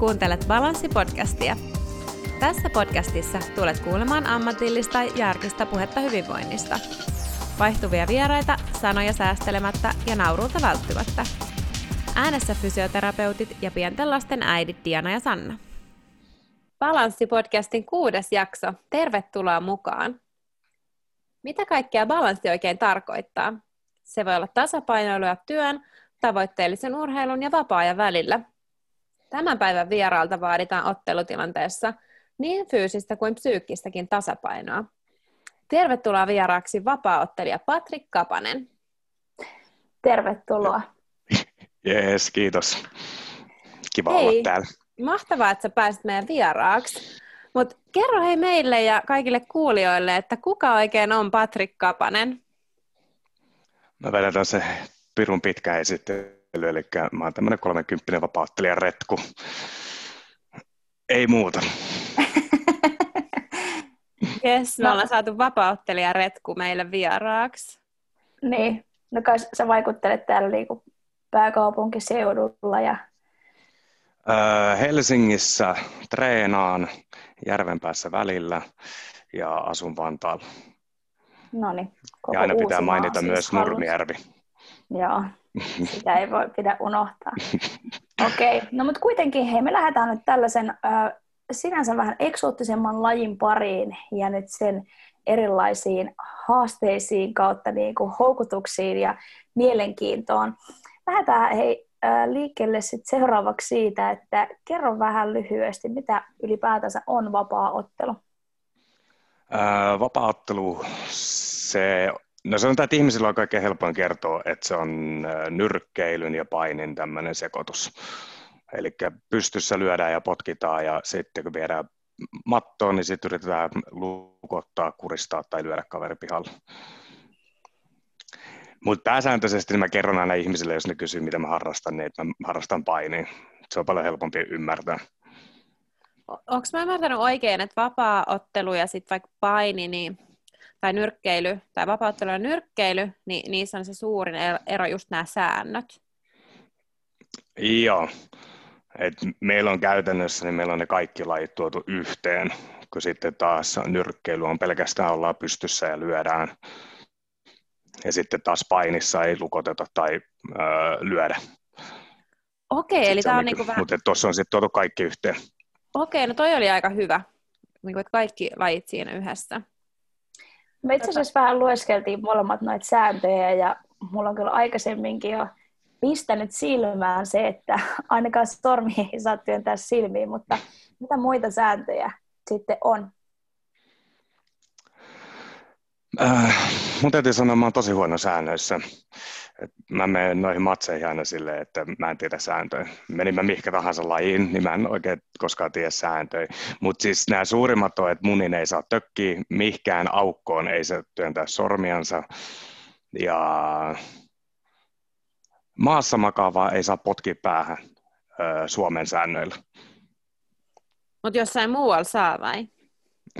Kuuntelet Balanssi-podcastia. Tässä podcastissa tulet kuulemaan ammatillista ja arkista puhetta hyvinvoinnista. Vaihtuvia vieraita, sanoja säästelemättä ja nauruuta välttymättä. Äänessä fysioterapeutit ja pienten lasten äidit Diana ja Sanna. Balanssi-podcastin kuudes jakso. Tervetuloa mukaan! Mitä kaikkea balanssi oikein tarkoittaa? Se voi olla tasapainoilua työn, tavoitteellisen urheilun ja vapaa-ajan välillä. Tämän päivän vieraalta vaaditaan ottelutilanteessa niin fyysistä kuin psyykkistäkin tasapainoa. Tervetuloa vieraaksi vapaaottelija Patrik Kapanen. Tervetuloa. Jees, kiitos. Kiva hei, olla täällä. Mahtavaa, että sä pääsit meidän vieraaksi. Mutta kerro hei meille ja kaikille kuulijoille, että kuka oikein on Patrik Kapanen? Mä vedetään se pirun pitkä esittely, eli mä oon tämmöinen 30 vapauttelijan retku. Ei muuta. Yes, me no. ollaan saatu vapauttelijan retku meille vieraaksi. Niin, no kai sä vaikuttelet täällä niinku pääkaupunkiseudulla ja Helsingissä treenaan Järvenpäässä välillä ja asun Vantaalla. No niin, ja aina pitää mainita siis myös halus. Nurmijärvi. Joo, sitä ei voi pidä unohtaa. Okei, okay. no mutta kuitenkin hei, me lähdetään nyt tällaisen äh, sinänsä vähän eksoottisemman lajin pariin ja nyt sen erilaisiin haasteisiin kautta niin kuin houkutuksiin ja mielenkiintoon. Lähdetään hei liikkeelle sit seuraavaksi siitä, että kerro vähän lyhyesti, mitä ylipäätänsä on vapaa-ottelu? vapaa-ottelu, se, no sanotaan, että ihmisillä on kaikkein helpoin kertoa, että se on nyrkkeilyn ja painin tämmöinen sekoitus. Eli pystyssä lyödään ja potkitaan ja sitten kun viedään mattoon, niin sitten yritetään lukottaa, kuristaa tai lyödä kaveri pihalle. Mutta pääsääntöisesti mä kerron aina ihmisille, jos ne kysyy, mitä mä harrastan, niin että mä harrastan painia. Se on paljon helpompi ymmärtää. Onko mä ymmärtänyt oikein, että vapaa-ottelu ja sitten vaikka paini, niin, tai nyrkkeily, tai vapaa-ottelu ja nyrkkeily, niin niissä on se suurin ero just nämä säännöt? Joo. Et meillä on käytännössä, niin meillä on ne kaikki lajit tuotu yhteen, kun sitten taas nyrkkeily on pelkästään ollaan pystyssä ja lyödään ja sitten taas painissa ei lukoteta tai öö, lyödä. Okei, eli tämä on, on niinku vähän... Mutta tuossa on sitten tuotu kaikki yhteen. Okei, no toi oli aika hyvä, niin kuin, että kaikki lajit siinä yhdessä. Me itse asiassa vähän lueskeltiin molemmat noita sääntöjä ja mulla on kyllä aikaisemminkin jo pistänyt silmään se, että ainakaan sormi ei saa työntää silmiin, mutta mitä muita sääntöjä sitten on? Äh, mun täytyy sanoa, että mä oon tosi huono säännöissä. Et mä menen noihin matseihin aina silleen, että mä en tiedä sääntöjä. Menin mä mihinkä tahansa lajiin, niin mä en oikein koskaan tiedä sääntöjä. Mutta siis nämä suurimmat on, että munin ei saa tökkiä, mihkään aukkoon ei se työntää sormiansa. Ja maassa makaavaa ei saa potkia päähän ö, Suomen säännöillä. Mutta jossain muualla saa vai?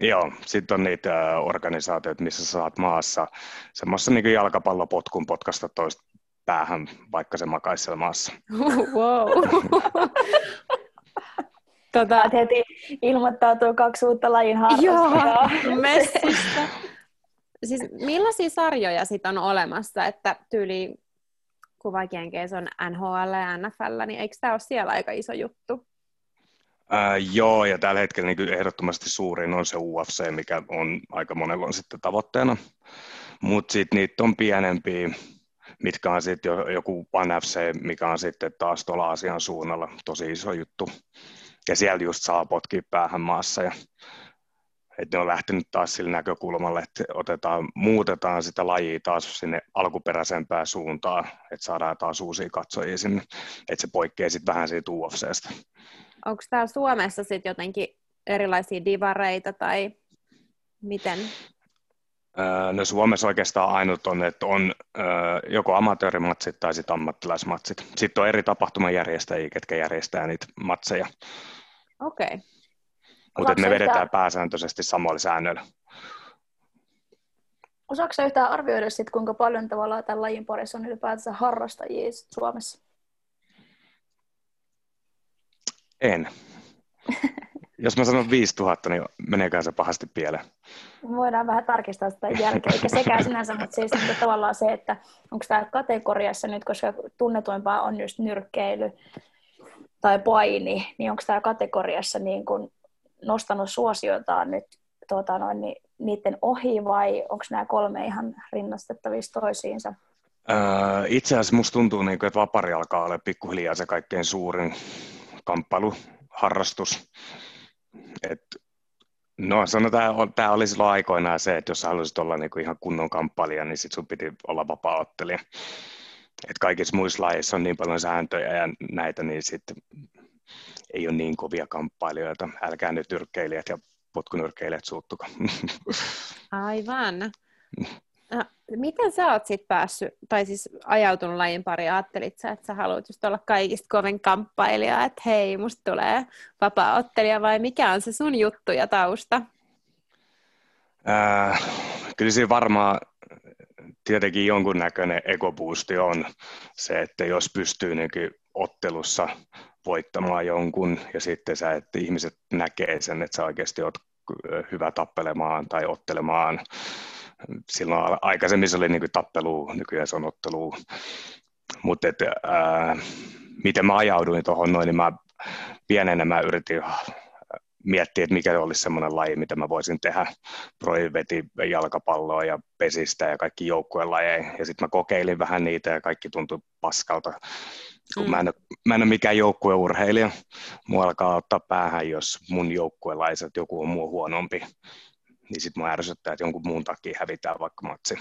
Joo, sitten on niitä organisaatioita, missä saat maassa semmoisen niin jalkapallopotkun potkasta toista päähän, vaikka se makaisi siellä maassa. Wow. tota, heti ilmoittautuu kaksi uutta lajin harrastajaa. Joo, messistä. Siis millaisia sarjoja sit on olemassa, että tyyli kuvakienkeis on NHL ja NFL, niin eikö tämä ole siellä aika iso juttu? Ää, joo, ja tällä hetkellä niin ehdottomasti suurin on se UFC, mikä on aika monella on sitten tavoitteena. Mutta sitten niitä on pienempiä, mitkä on sitten jo, joku One FC, mikä on sitten taas tuolla Aasian suunnalla tosi iso juttu. Ja siellä just saa potkia päähän maassa. Ja, että ne on lähtenyt taas sillä näkökulmalle, että otetaan, muutetaan sitä lajia taas sinne alkuperäisempään suuntaan, että saadaan taas uusia katsojia sinne, että se poikkeaa sitten vähän siitä UFCstä onko täällä Suomessa sitten jotenkin erilaisia divareita tai miten? No Suomessa oikeastaan ainut on, että on joko amatöörimatsit tai sitten ammattilaismatsit. Sitten on eri tapahtumajärjestäjiä, ketkä järjestää niitä matseja. Okei. Okay. Mutta me vedetään yhtään... pääsääntöisesti samoilla säännöillä. Osaatko yhtään arvioida, sit, kuinka paljon tavallaan tämän lajin parissa on ylipäätänsä harrastajia Suomessa? En. Jos mä sanon 5000, niin meneekään se pahasti pieleen? Voidaan vähän tarkistaa sitä jälkeen, eikä sekään sinänsä, mutta siis että tavallaan se, että onko tämä kategoriassa nyt, koska tunnetuimpaa on just nyrkkeily tai paini, niin onko tämä kategoriassa niin kun nostanut suosiotaan nyt tuota, noin, niin, niiden ohi vai onko nämä kolme ihan rinnastettavissa toisiinsa? itse asiassa musta tuntuu, niin kuin, että vapari alkaa olla pikkuhiljaa se kaikkein suurin kamppailuharrastus. Et, no sanotaan, tämä oli silloin aikoinaan se, että jos haluaisit olla niin kuin ihan kunnon kamppailija, niin sit sun piti olla vapaa-ottelija. Et kaikissa muissa lajeissa on niin paljon sääntöjä ja näitä, niin sitten ei ole niin kovia kamppailijoita. Älkää nyt yrkkeilijät ja potkunyrkkeilijät suuttuko. Aivan. Miten sä oot sit päässyt, tai siis ajautunut lajin pariin? Ajattelit sä, että sä haluat just olla kaikista kovin kamppailija, että hei, musta tulee vapaa-ottelija, vai mikä on se sun juttu ja tausta? Äh, kyllä siinä varmaan tietenkin jonkunnäköinen egoboosti on se, että jos pystyy niin ottelussa voittamaan jonkun ja sitten sä, että ihmiset näkee sen, että sä oikeasti oot hyvä tappelemaan tai ottelemaan, silloin aikaisemmin se oli niin kuin tappelu, nykyään se on ottelu. Mutta miten mä ajauduin tuohon noin, niin mä pienenä mä yritin miettiä, että mikä olisi semmoinen laji, mitä mä voisin tehdä. Proi veti jalkapalloa ja pesistä ja kaikki joukkueen lajeja. Ja sitten mä kokeilin vähän niitä ja kaikki tuntui paskalta. Kun mm. mä, en ole, mä en ole mikään joukkueurheilija. Mua alkaa ottaa päähän, jos mun joukkuelaiset joku on mua huonompi niin sitten mua ärsyttää, että jonkun muun takia hävitään vaikka matsi.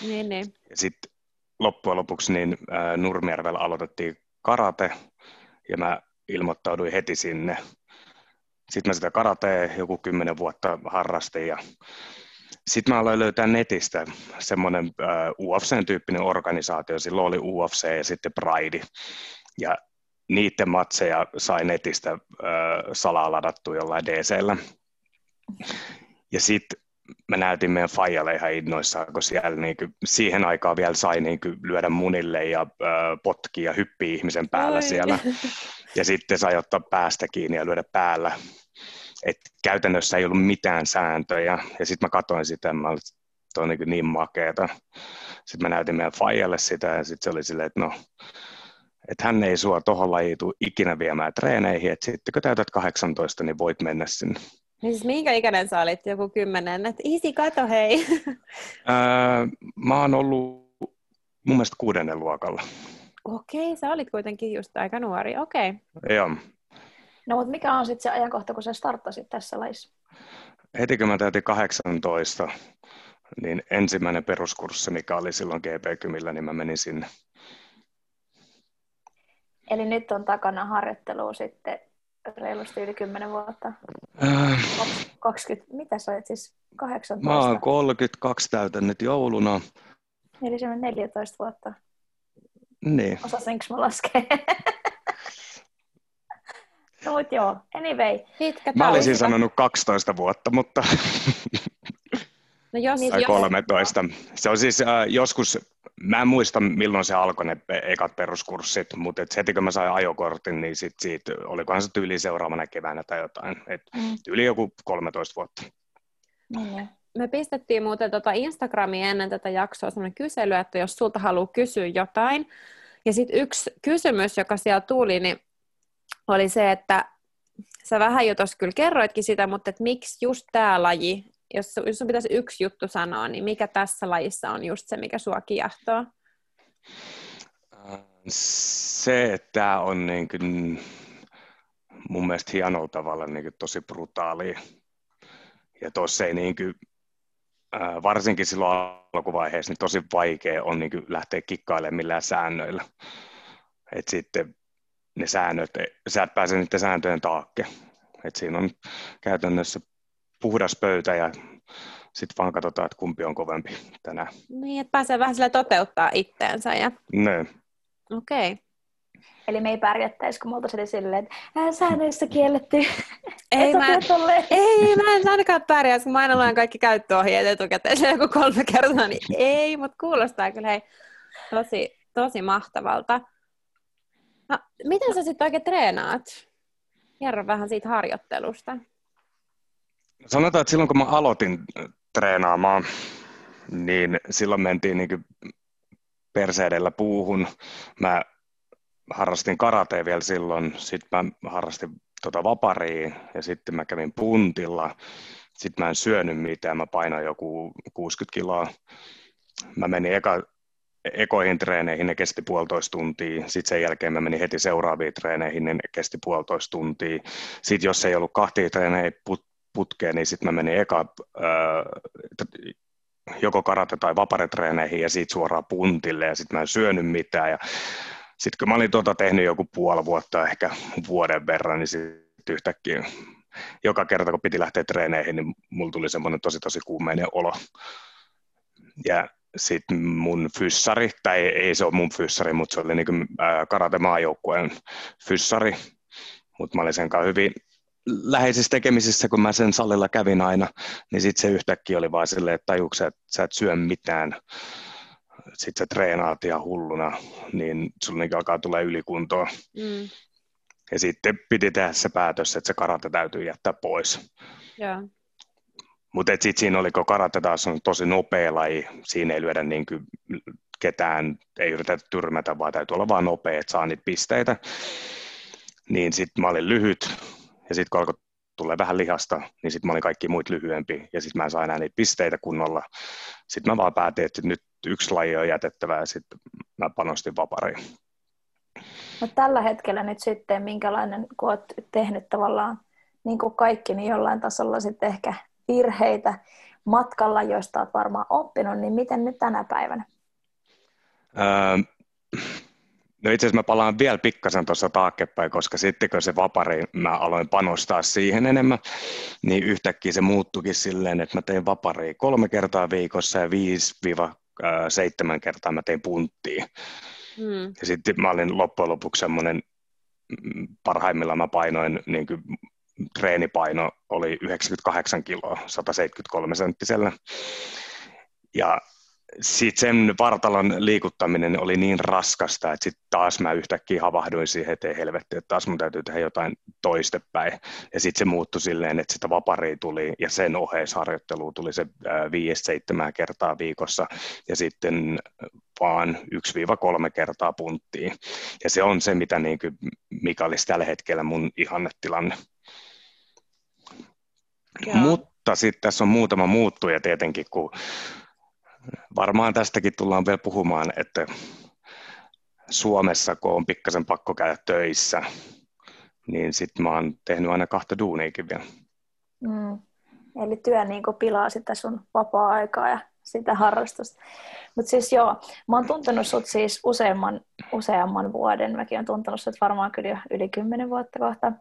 Niin, niin. Ja sitten loppujen lopuksi niin äh, Nurmijärvellä aloitettiin karate, ja mä ilmoittauduin heti sinne. Sitten mä sitä karatea joku kymmenen vuotta harrastin, ja sitten mä aloin löytää netistä semmoinen äh, UFC-tyyppinen organisaatio, silloin oli UFC ja sitten Pride, ja niiden matseja sai netistä äh, salaa ladattu jollain DCllä. Ja sitten mä näytin meidän Fajalle ihan innoissaan, kun siellä niin kuin, siihen aikaan vielä sai niin kuin, lyödä munille ja äh, potkia ja hyppiä ihmisen päällä Oi. siellä. Ja sitten sai ottaa päästä kiinni ja lyödä päällä. Et käytännössä ei ollut mitään sääntöjä. Ja sitten mä katsoin sitä, mä olin, on niin, niin makeeta. Sitten mä näytin meidän Fajalle sitä, ja sitten se oli silleen, että no, että hän ei sua tuohon lajiin ikinä viemään treeneihin, että sitten kun täytät 18, niin voit mennä sinne. Niin siis minkä ikäinen sä olit? Joku kymmenen? Että isi, kato hei. Öö, mä oon ollut mun mielestä kuudennen luokalla. Okei, sä olit kuitenkin just aika nuori, okei. Joo. No mutta mikä on sitten se ajankohta, kun sä starttasit tässä laissa? Heti kun mä täytin 18, niin ensimmäinen peruskurssi, mikä oli silloin GP-kymillä, niin mä menin sinne. Eli nyt on takana harjoittelua sitten reilusti yli 10 vuotta. Äh. 20, mitä sä olet siis 18? Mä oon 32 täytän nyt jouluna. Eli se on 14 vuotta. Niin. Osasinko mä laskea? no mut joo, anyway. Pitkä mä olisin sanonut 12 vuotta, mutta... no jos, tai 13. Se on siis äh, joskus Mä en muista, milloin se alkoi ne ekat peruskurssit, mutta et heti kun mä sain ajokortin, niin sit siitä, olikohan se tyyli seuraavana keväänä tai jotain. Et mm. Tyyli joku 13 vuotta. Mm. Me pistettiin muuten tota Instagramiin ennen tätä jaksoa sellainen kysely, että jos sulta haluaa kysyä jotain. Ja sitten yksi kysymys, joka siellä tuli, niin oli se, että sä vähän jo tuossa kyllä kerroitkin sitä, mutta että miksi just tämä laji jos, jos sun pitäisi yksi juttu sanoa, niin mikä tässä lajissa on just se, mikä sua kiehtoo? Se, että tämä on niin kuin, mun mielestä hienolla tavalla niin kuin tosi brutaali. Ja tuossa ei niin kuin, varsinkin silloin alkuvaiheessa niin tosi vaikea on niin kuin lähteä kikkailemaan millään säännöillä. Et sitten ne säännöt, sä et pääse niiden sääntöjen taakke. Et siinä on käytännössä puhdas pöytä ja sitten vaan katsotaan, että kumpi on kovempi tänään. Niin, että pääsee vähän sille toteuttaa itteensä. Ja... Ne. Okei. Okay. Eli me ei pärjättäisi, kun multa oli silleen, että säännöissä kielletty. Ei, mä, ei, mä en ainakaan pärjää, kun mä aina luen kaikki käyttöohjeet etukäteen se joku kolme kertaa, niin ei, mutta kuulostaa kyllä hei, tosi, tosi mahtavalta. No, miten sä sitten oikein treenaat? Kerro vähän siitä harjoittelusta. Sanotaan, että silloin kun mä aloitin treenaamaan, niin silloin mentiin niin perseedellä puuhun. Mä harrastin karatea vielä silloin, sitten mä harrastin tota vaparia ja sitten mä kävin puntilla. Sitten mä en syönyt mitään, mä painoin joku 60 kiloa. Mä menin eka, ekoihin treeneihin, ne kesti puolitoista tuntia. Sitten sen jälkeen mä menin heti seuraaviin treeneihin, ne kesti puolitoista tuntia. Sitten jos ei ollut kahtia treenejä put, putkeen, niin sitten mä menin eka äh, joko karate- tai vaparetreeneihin ja sitten suoraan puntille ja sitten mä en syönyt mitään. Ja sitten kun mä olin tuota tehnyt joku puoli vuotta, ehkä vuoden verran, niin sitten yhtäkkiä joka kerta kun piti lähteä treeneihin, niin mulla tuli semmoinen tosi tosi kuumeinen olo. Ja sitten mun fyssari, tai ei se ole mun fyssari, mutta se oli niin karate-maajoukkueen fyssari, mutta mä olin sen kanssa hyvin läheisissä tekemisissä, kun mä sen salilla kävin aina, niin sitten se yhtäkkiä oli vaan silleen, että tajuuksä, että sä et syö mitään, sitten sä treenaat ihan hulluna, niin sulla niin alkaa tulla ylikuntoa. Mm. Ja sitten piti tehdä se päätös, että se karate täytyy jättää pois. Yeah. Mutta sitten siinä oli, kun karate taas on tosi nopea laji, siinä ei lyödä niin kuin ketään, ei yritetä tyrmätä, vaan täytyy olla vaan nopea, että saa niitä pisteitä. Niin sitten mä olin lyhyt, ja sitten kun alkoi tulee vähän lihasta, niin sitten mä olin kaikki muut lyhyempi, ja sitten mä en saa enää niitä pisteitä kunnolla. Sitten mä vaan päätin, että nyt yksi laji on jätettävä, ja sitten mä panostin vapariin. No tällä hetkellä nyt sitten, minkälainen, kun olet tehnyt tavallaan niin kuin kaikki, niin jollain tasolla sitten ehkä virheitä matkalla, joista olet varmaan oppinut, niin miten nyt tänä päivänä? Öö, no itse asiassa mä palaan vielä pikkasen tuossa taaksepäin, koska sitten kun se vapari, mä aloin panostaa siihen enemmän, niin yhtäkkiä se muuttukin silleen, että mä tein vaparia kolme kertaa viikossa ja viisi seitsemän kertaa mä tein punttia. Hmm. Ja sitten mä olin loppujen lopuksi semmoinen, mm, parhaimmillaan mä painoin, niin kuin treenipaino oli 98 kiloa 173 senttisellä. Ja sitten sen vartalon liikuttaminen oli niin raskasta, että sitten taas mä yhtäkkiä havahduin siihen, että ei helvetti, että taas mun täytyy tehdä jotain toistepäin. Ja sitten se muuttui silleen, että sitä vaparia tuli ja sen oheisharjoittelu tuli se viisi seitsemän kertaa viikossa ja sitten vaan 1-3 kertaa punttiin. Ja se on se, mitä niin kuin mikä olisi tällä hetkellä mun ihannetilanne. Mutta sitten tässä on muutama muuttuja tietenkin, kun varmaan tästäkin tullaan vielä puhumaan, että Suomessa, kun on pikkasen pakko käydä töissä, niin sitten mä oon tehnyt aina kahta duuniikin vielä. Mm. Eli työ niin pilaa sitä sun vapaa-aikaa ja sitä harrastusta. Mutta siis joo, mä oon tuntenut sut siis useamman, useamman vuoden. Mäkin oon tuntenut sut varmaan kyllä jo yli kymmenen vuotta kohta.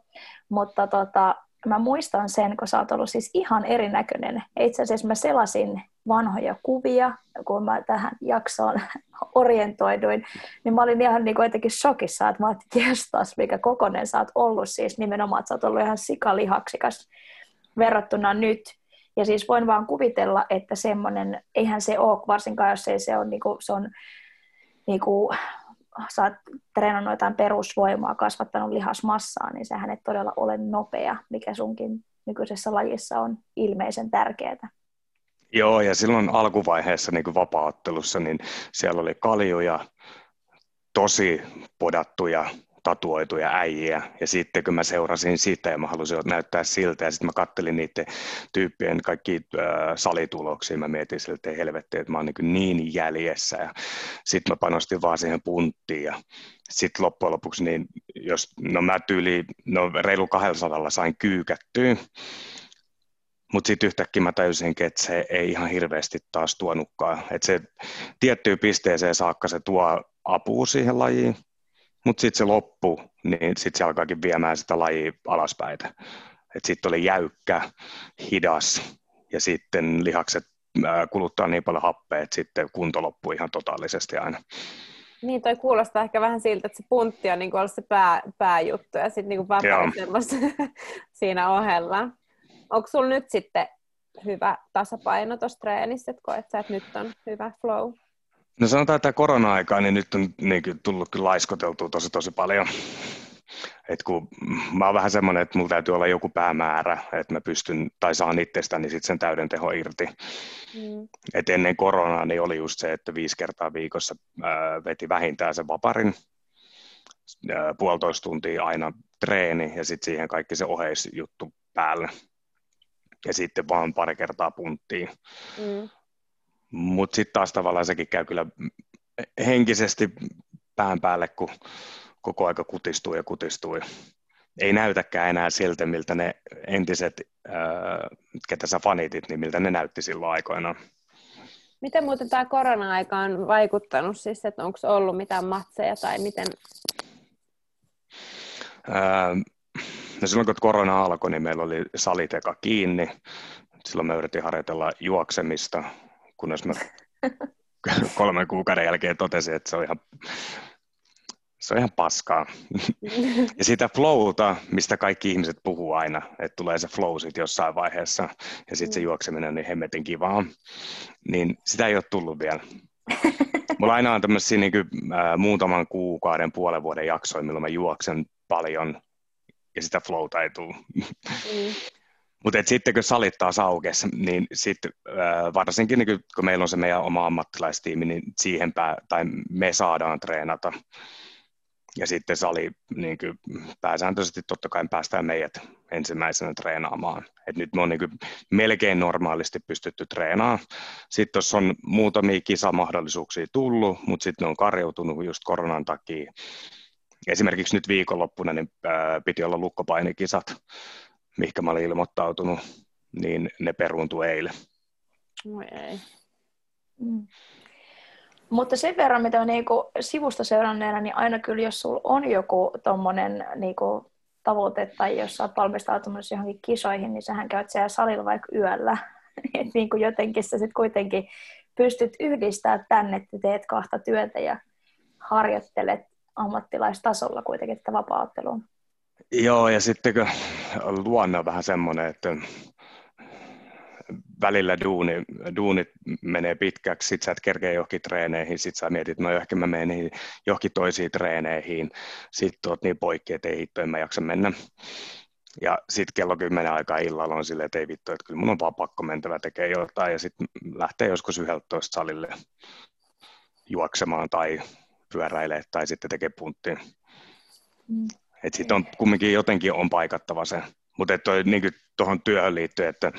Mutta tota, mä muistan sen, kun sä oot ollut siis ihan erinäköinen. Itse asiassa mä selasin vanhoja kuvia, kun mä tähän jaksoon orientoiduin, niin mä olin ihan niin kuin jotenkin shokissa, että mä ajattelin, että mikä kokonen sä oot ollut siis nimenomaan, että sä oot ollut ihan sikalihaksikas verrattuna nyt. Ja siis voin vaan kuvitella, että semmoinen, eihän se ole, varsinkaan jos ei se on, niin kuin, se on niin kuin, sä oot treenannut jotain perusvoimaa, kasvattanut lihasmassaa, niin sehän ei todella ole nopea, mikä sunkin nykyisessä lajissa on ilmeisen tärkeää. Joo, ja silloin alkuvaiheessa niin vapaattelussa, niin siellä oli kaljuja, tosi podattuja tatuoituja äijiä. Ja sitten kun mä seurasin sitä ja mä halusin näyttää siltä, ja sitten mä kattelin niiden tyyppien kaikki äh, salituloksia, mä mietin siltä, että helvetti, että mä oon niin, niin jäljessä. Ja sitten mä panostin vaan siihen punttiin. Ja sitten loppujen lopuksi, niin jos, no mä tyyli, no reilu 200 sain kyykättyä, mutta sitten yhtäkkiä mä tajusin, että se ei ihan hirveästi taas tuonutkaan. Että se tiettyyn pisteeseen saakka se tuo apua siihen lajiin, mutta sitten se loppu, niin sitten se alkaakin viemään sitä lajia alaspäin. Sitten oli jäykkä, hidas ja sitten lihakset kuluttaa niin paljon happea, että sitten kunto loppuu ihan totaalisesti aina. Niin, toi kuulostaa ehkä vähän siltä, että se puntti on niin ollut se pää, pääjuttu ja sitten niin siinä ohella. Onko sulla nyt sitten hyvä tasapaino tuossa treenissä, että koet sä, että nyt on hyvä flow? No sanotaan, että korona-aikaa, niin nyt on niin kuin, tullut kyllä laiskoteltua tosi tosi paljon. Et kun mä oon vähän semmoinen, että mulla täytyy olla joku päämäärä, että mä pystyn tai saan itsestäni sit sen täyden teho irti. Mm. Et ennen koronaa niin oli just se, että viisi kertaa viikossa ää, veti vähintään sen vaparin, ää, puolitoista tuntia aina treeni ja sitten siihen kaikki se oheisjuttu päälle. Ja sitten vaan pari kertaa punttiin. Mm. Mutta sitten taas tavallaan sekin käy kyllä henkisesti pään päälle, kun koko aika kutistuu ja kutistuu. Ei näytäkään enää siltä, miltä ne entiset, ketä sä fanitit, niin miltä ne näytti silloin aikoinaan. Miten muuten tämä korona-aika on vaikuttanut, siis, että onko ollut mitään matseja tai miten? No silloin kun korona alkoi, niin meillä oli salit eka kiinni. Silloin me yritin harjoitella juoksemista, kunnes mä kolmen kuukauden jälkeen totesin, että se on ihan se on ihan paskaa. ja sitä flowta, mistä kaikki ihmiset puhuu aina, että tulee se flow sit jossain vaiheessa, ja sitten se mm. juokseminen on niin hemmetin kivaa, niin sitä ei ole tullut vielä. Mulla aina on tämmöisiä niin kuin, äh, muutaman kuukauden, puolen vuoden jaksoja, milloin mä juoksen paljon, ja sitä flowta ei tule. Mm. Mutta sitten kun salit taas aukesi, niin sitten varsinkin niin kun meillä on se meidän oma ammattilaistiimi, niin siihen pää, tai me saadaan treenata ja sitten sali niin kuin, pääsääntöisesti totta kai päästään meidät ensimmäisenä treenaamaan. Et nyt me on niin kuin, melkein normaalisti pystytty treenaamaan. Sitten tuossa on muutamia kisamahdollisuuksia tullut, mutta sitten ne on karjoutunut just koronan takia. Esimerkiksi nyt viikonloppuna niin, piti olla lukkopainikisat, mihinkä mä olin ilmoittautunut, niin ne peruuntui eilen. No ei. Mm. Mutta sen verran, mitä niinku sivusta seuranneena, niin aina kyllä, jos sulla on joku tommonen niinku tavoite tai jos sä oot valmistautumassa johonkin kisoihin, niin sähän käyt siellä salilla vaikka yöllä. Et niinku jotenkin sä sit kuitenkin pystyt yhdistämään tänne, että teet kahta työtä ja harjoittelet ammattilaistasolla kuitenkin tätä vapaa Joo, ja sitten kun luonne on vähän semmoinen, että välillä duuni, duunit menee pitkäksi, sit sä et kerkeä johonkin treeneihin, sit sä mietit, no ehkä mä menen niihin, johonkin toisiin treeneihin, sit oot niin poikki, että ei hitto, en mä jaksa mennä. Ja sitten kello 10 aikaa illalla on silleen, että ei vittu, että kyllä mun on vaan pakko mentävä tekee jotain, ja sitten lähtee joskus 11 salille juoksemaan tai pyöräilee tai sitten tekee punttiin. Mm. Että sitten on kumminkin jotenkin on paikattava se. Mutta niin tuohon työhön liittyen, että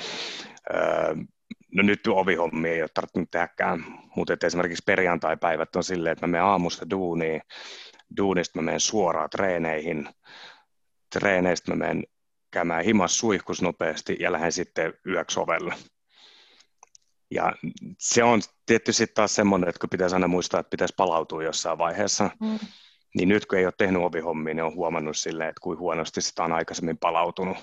no nyt ovihommia ei ole tarvinnut tehdäkään, mutta esimerkiksi perjantai-päivät on silleen, että mä menen aamusta duuniin, duunista mä menen suoraan treeneihin, treeneistä mä menen käymään himas suihkus nopeasti ja lähden sitten yöksi ovelle. Ja se on tietysti taas semmoinen, että kun pitäisi aina muistaa, että pitäisi palautua jossain vaiheessa, mm. niin nyt kun ei ole tehnyt ovihommia, niin on huomannut silleen, että kuin huonosti sitä on aikaisemmin palautunut.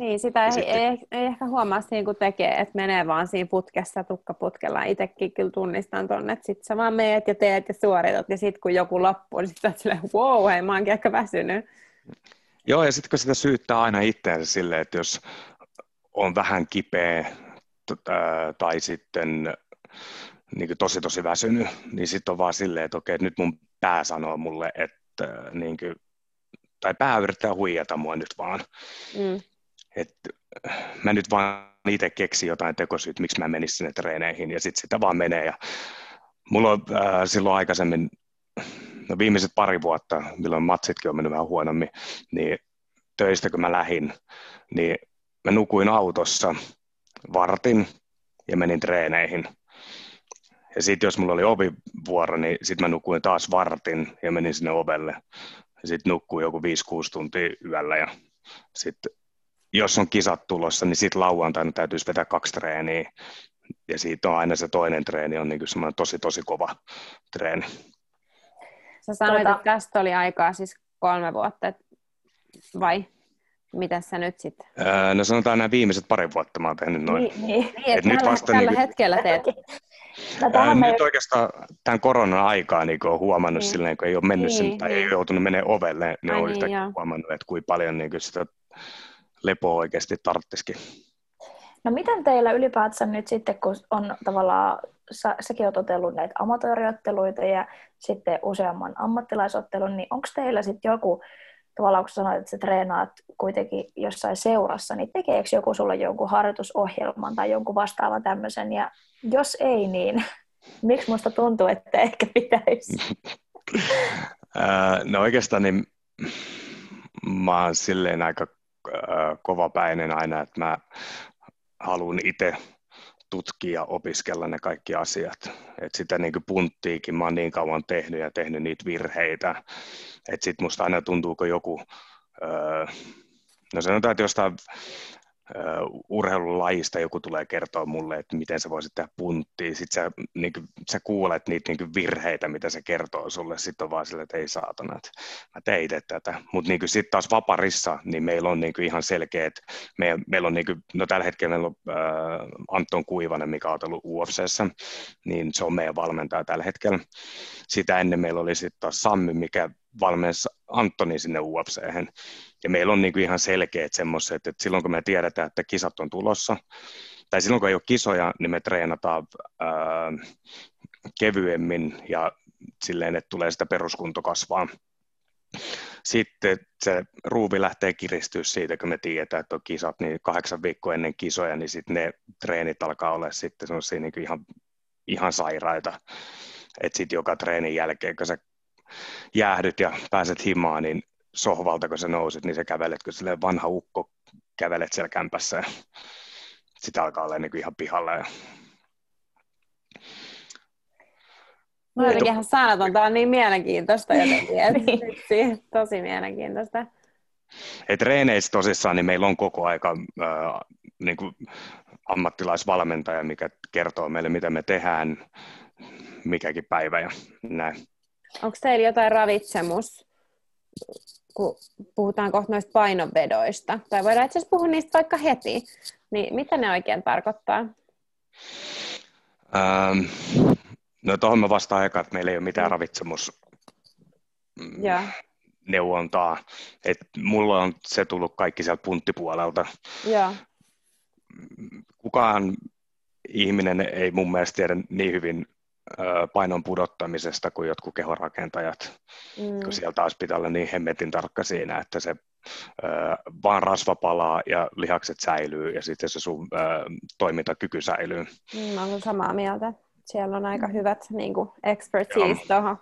Niin, sitä ei, sitten... ei, ei ehkä huomaa siinä, kun tekee, että menee vaan siinä putkessa, tukkaputkella. Itsekin kyllä tunnistan tuonne, että sitten sä vaan meet ja teet ja suoritat, ja sitten kun joku loppuu, niin sitten silleen, wow, hei, mä oonkin ehkä väsynyt. Joo, ja sitten kun sitä syyttää aina itseänsä silleen, että jos on vähän kipeä tai sitten niin kuin tosi tosi väsynyt, niin sitten on vaan silleen, että okei, nyt mun pää sanoo mulle, että niin kuin, tai pää yrittää huijata mua nyt vaan. Mm että mä nyt vaan itse keksin jotain tekosyyt, miksi mä menisin sinne treeneihin, ja sitten sitä vaan menee. Ja mulla on äh, silloin aikaisemmin, no viimeiset pari vuotta, milloin matsitkin on mennyt vähän huonommin, niin töistä kun mä lähin, niin mä nukuin autossa vartin ja menin treeneihin. Ja sitten jos mulla oli ovivuoro, niin sitten mä nukuin taas vartin ja menin sinne ovelle. Ja sitten nukkuin joku 5-6 tuntia yöllä ja sitten jos on kisat tulossa, niin sitten lauantaina täytyisi vetää kaksi treeniä. Ja siitä on aina se toinen treeni, on niin semmoinen tosi tosi kova treeni. Sä sanoit, tuota... että tästä oli aikaa siis kolme vuotta, vai mitä sä nyt sitten? Öö, no sanotaan nämä viimeiset pari vuotta mä oon tehnyt noin. Niin, niin. Et nyt tällä, vasta tällä niin hetkellä teet. No, öö, me... Nyt oikeastaan tämän koronan aikaa niin on huomannut niin. silleen, kun ei ole mennyt niin, sen, tai niin. ei joutunut menemään ovelle, niin Ai on niin, yhtäkkiä huomannut, että kuinka paljon niin sitä lepoa oikeasti tarttisikin. No miten teillä ylipäätään nyt sitten, kun on tavallaan, sä, säkin oot otellut näitä amatööriotteluita ja sitten useamman ammattilaisottelun, niin onko teillä sitten joku, tavallaan kun sanoit, että sä treenaat kuitenkin jossain seurassa, niin tekeekö joku sulle jonkun harjoitusohjelman tai jonkun vastaavan tämmöisen, ja jos ei, niin miksi musta tuntuu, että ehkä pitäisi? no oikeastaan niin mä oon silleen aika kovapäinen aina, että mä haluan itse tutkia opiskella ne kaikki asiat. Et sitä niin punttiikin mä oon niin kauan tehnyt ja tehnyt niitä virheitä, että musta aina tuntuu, kun joku, no sanotaan, että jostain urheilulajista joku tulee kertoa mulle, että miten sä voisit tehdä punttia, sitten sä, niin kuin, sä kuulet niitä niin virheitä, mitä se kertoo sulle, sitten on vaan sille, että ei saatana, että mä tein tätä. Mutta niin sitten taas vaparissa, niin meillä on niin kuin ihan selkeät, me, meillä on niin kuin, no tällä hetkellä meillä on äh, Anton Kuivanen, mikä on ollut UFCssä, niin se on meidän valmentaja tällä hetkellä. Sitä ennen meillä oli sitten taas Sammy, mikä valmensi Antoni sinne ufc Ja meillä on niinku ihan selkeät semmoiset, että silloin kun me tiedetään, että kisat on tulossa, tai silloin kun ei ole kisoja, niin me treenataan ää, kevyemmin ja silleen, että tulee sitä peruskunto kasvaa. Sitten se ruuvi lähtee kiristyä siitä, kun me tiedetään, että on kisat, niin kahdeksan viikkoa ennen kisoja, niin sitten ne treenit alkaa olla sitten niin ihan, ihan sairaita. Että sitten joka treenin jälkeen, kun sä jäähdyt ja pääset himaan, niin sohvalta, kun sä nousit, niin sä kävelet, kun silleen vanha ukko kävelet siellä kämpässä ja sitä alkaa olla niin ihan pihalla. Ja... No jotenkin ihan sanaton, tämä on niin mielenkiintoista jotenkin, että niin. tosi mielenkiintoista. Et reeneissä tosissaan niin meillä on koko aika äh, niin kuin ammattilaisvalmentaja, mikä kertoo meille, mitä me tehdään mikäkin päivä ja näin. Onko teillä jotain ravitsemus, kun puhutaan kohta noista painonvedoista, tai voidaan itse asiassa puhua niistä vaikka heti, niin mitä ne oikein tarkoittaa? Ähm, no tuohon mä vastaan eka, että meillä ei ole mitään mm. ravitsemus ja. neuvontaa. Et mulla on se tullut kaikki sieltä punttipuolelta. Ja. Kukaan ihminen ei mun mielestä tiedä niin hyvin painon pudottamisesta kuin jotkut kehorakentajat, mm. kun siellä taas pitää olla niin hemmetin tarkka siinä, että se vaan rasva palaa ja lihakset säilyy ja sitten se sun ö, toimintakyky säilyy. Mm, mä olen samaa mieltä. Siellä on aika hyvät niin kuin expertise tuohon.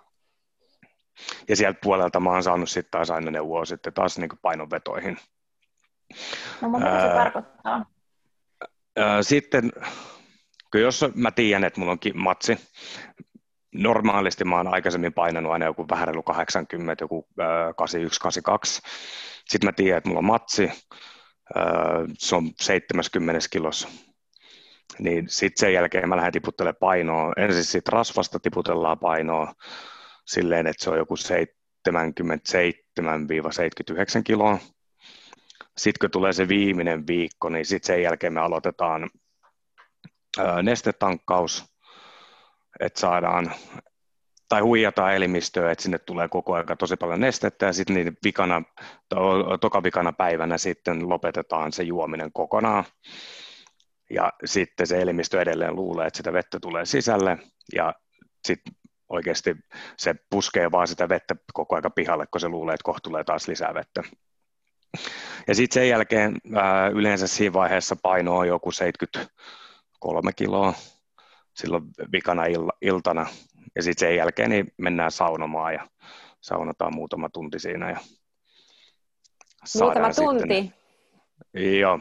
Ja sieltä puolelta mä oon saanut sitten taas aina neuvoa sitten taas niin kuin painonvetoihin. No mitä se tarkoittaa? Sitten Kyllä jos mä tiedän, että mulla on matsi, normaalisti mä oon aikaisemmin painanut aina joku vähän reilu 80, joku 81, 82. Sitten mä tiedän, että mulla on matsi, se on 70 kilossa. Niin sitten sen jälkeen mä lähden tiputtelemaan painoa. Ensin siitä rasvasta tiputellaan painoa silleen, että se on joku 77-79 kiloa. Sitten kun tulee se viimeinen viikko, niin sitten sen jälkeen me aloitetaan nestetankkaus, että saadaan tai huijataan elimistöä, että sinne tulee koko ajan tosi paljon nestettä ja sitten niin vikana, to, toka vikana päivänä sitten lopetetaan se juominen kokonaan. Ja sitten se elimistö edelleen luulee, että sitä vettä tulee sisälle ja sitten oikeasti se puskee vaan sitä vettä koko ajan pihalle, kun se luulee, että kohta tulee taas lisää vettä. Ja sitten sen jälkeen yleensä siinä vaiheessa paino on joku 70 kolme kiloa silloin vikana iltana. Ja sitten sen jälkeen niin mennään saunomaan ja saunataan muutama tunti siinä. Ja muutama tunti? Sitten, joo.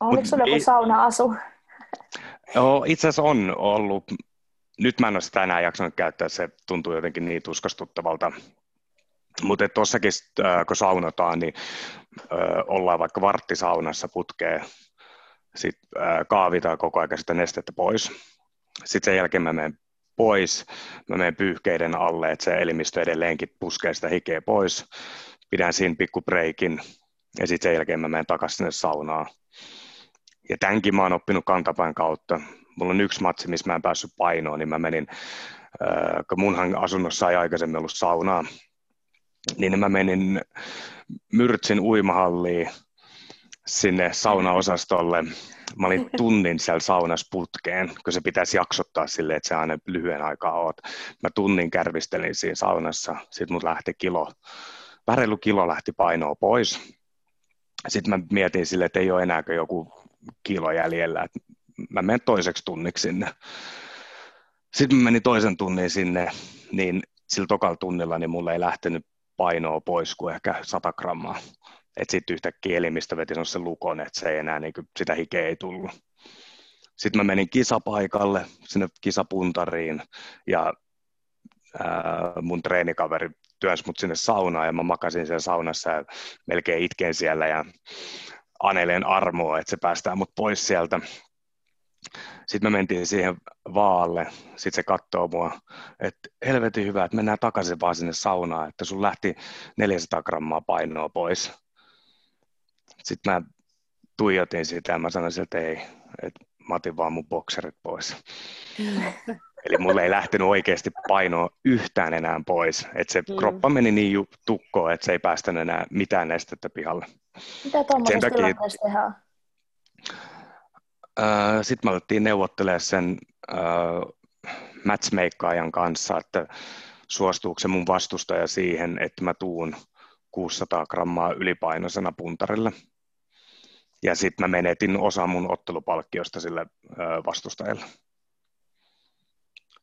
Oliko sinulla joku sauna-asu? Joo, itse asiassa on ollut. Nyt mä en ole sitä enää jaksanut käyttää, se tuntuu jotenkin niin tuskastuttavalta. Mutta tuossakin, kun saunotaan, niin ollaan vaikka varttisaunassa putkeen sitten kaavitaan koko ajan sitä nestettä pois. Sitten sen jälkeen mä menen pois, mä menen pyyhkeiden alle, että se elimistö edelleenkin puskee sitä hikeä pois. Pidän siinä pikku breikin ja sitten sen jälkeen mä menen takaisin sinne saunaan. Ja tämänkin mä oon oppinut kantapään kautta. Mulla on yksi matsi, missä mä en päässyt painoon, niin mä menin, äh, kun munhan asunnossa ei aikaisemmin ollut saunaa, niin mä menin Myrtsin uimahalliin sinne saunaosastolle. Mä olin tunnin siellä saunassa putkeen, kun se pitäisi jaksottaa silleen, että se aina lyhyen aikaa oot. Mä tunnin kärvistelin siinä saunassa, sitten mut lähti kilo, vähän kilo lähti painoa pois. Sitten mä mietin silleen, että ei ole enää joku kilo jäljellä, että mä menen toiseksi tunniksi sinne. Sitten mä menin toisen tunnin sinne, niin sillä tokalla tunnilla niin mulla ei lähtenyt painoa pois kuin ehkä 100 grammaa. Että sitten yhtäkkiä elimistä veti sen lukon, että se ei enää, niin kuin, sitä hikeä ei tullut. Sitten mä menin kisapaikalle, sinne kisapuntariin, ja ää, mun treenikaveri työs mut sinne saunaan, ja mä makasin siellä saunassa ja melkein itken siellä, ja aneleen armoa, että se päästää mut pois sieltä. Sitten me mentiin siihen vaalle, sitten se katsoo mua, että helvetin hyvä, että mennään takaisin vaan sinne saunaan, että sun lähti 400 grammaa painoa pois. Sitten mä tuijotin sitä ja mä sanoin että ei, että mä otin vaan mun bokserit pois. Eli mulle ei lähtenyt oikeasti painoa yhtään enää pois. Että se mm. kroppa meni niin tukkoon, että se ei päästänyt enää mitään nestettä pihalle. Mitä tuommoisessa takia... tilanteessa tehdään? Sitten me alettiin neuvottelemaan sen matchmakaajan kanssa, että suostuuko se mun vastustaja siihen, että mä tuun 600 grammaa ylipainoisena puntarille. Ja sitten mä menetin osa mun ottelupalkkiosta sille vastustajalle.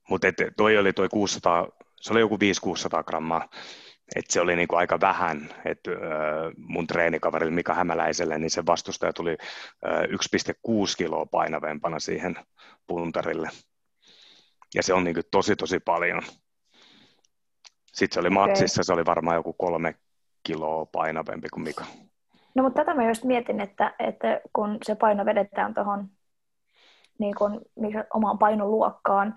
Mutta toi oli toi 600, se oli joku 500-600 grammaa et se oli niinku aika vähän, että mun treenikaverille Mika Hämäläiselle, niin se vastustaja tuli 1,6 kiloa painavempana siihen puntarille. Ja se on niinku tosi tosi paljon. Sitten se oli okay. matsissa, se oli varmaan joku kolme kiloa painavempi kuin Mika. No mutta tätä mä just mietin, että, että kun se paino vedetään tuohon niin kun, omaan painoluokkaan,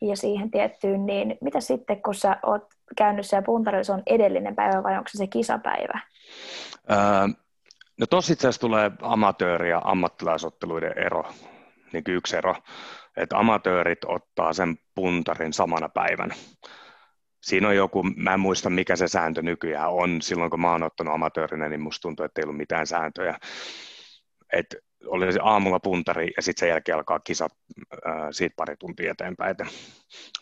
ja siihen tiettyyn, niin mitä sitten, kun sä oot käynyt siellä puntarilla, se on edellinen päivä vai onko se se kisapäivä? Öö, no tossa itse asiassa tulee amatööri- ja ammattilaisotteluiden ero, niin yksi ero, että amatöörit ottaa sen puntarin samana päivänä. Siinä on joku, mä en muista mikä se sääntö nykyään on, silloin kun mä oon ottanut amatöörinä, niin musta tuntuu, että ei ollut mitään sääntöjä. Et oli se aamulla puntari ja sitten sen jälkeen alkaa kisat ää, siitä pari tuntia eteenpäin.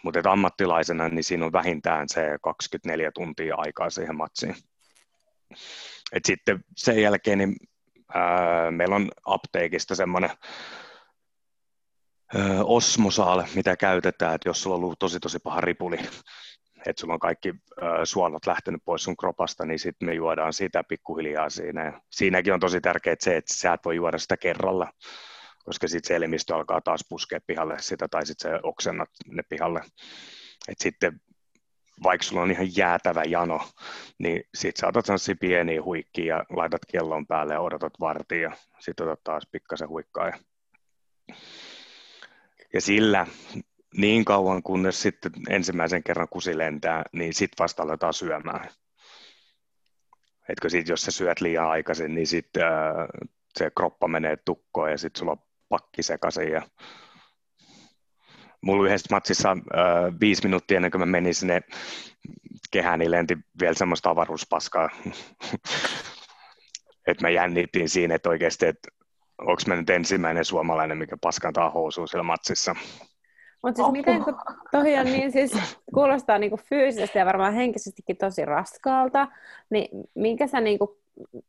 Mutta ammattilaisena niin siinä on vähintään se 24 tuntia aikaa siihen matsiin. Et sitten sen jälkeen niin, ää, meillä on apteekista semmoinen osmosaale, mitä käytetään, että jos sulla on ollut tosi tosi paha ripuli, että sulla on kaikki suolat lähtenyt pois sun kropasta, niin sitten me juodaan sitä pikkuhiljaa siinä. Siinäkin on tosi tärkeää se, että sä et voi juoda sitä kerralla, koska sitten se elimistö alkaa taas puskea pihalle sitä, tai sitten se oksennat ne pihalle. Et sitten vaikka sulla on ihan jäätävä jano, niin sit saatat sellaisia pieniä huikkia ja laitat kellon päälle ja odotat vartia ja sitten otat taas pikkasen huikkaa. Ja, ja sillä niin kauan, kunnes sitten ensimmäisen kerran kusi lentää, niin sitten vasta aletaan syömään. Etkö sit, jos sä syöt liian aikaisin, niin sitten äh, se kroppa menee tukkoon ja sitten sulla on pakki sekaisin. Ja... Mulla yhdessä matsissa äh, viisi minuuttia ennen kuin mä menin sinne kehään, niin lenti vielä semmoista avaruuspaskaa. että mä jännitin siinä, että oikeasti, että onko mä nyt ensimmäinen suomalainen, mikä paskantaa housuun siellä matsissa. Mutta siis miten, kun toi on niin siis, kuulostaa niinku fyysisesti ja varmaan henkisestikin tosi raskaalta, niin minkä sä niinku,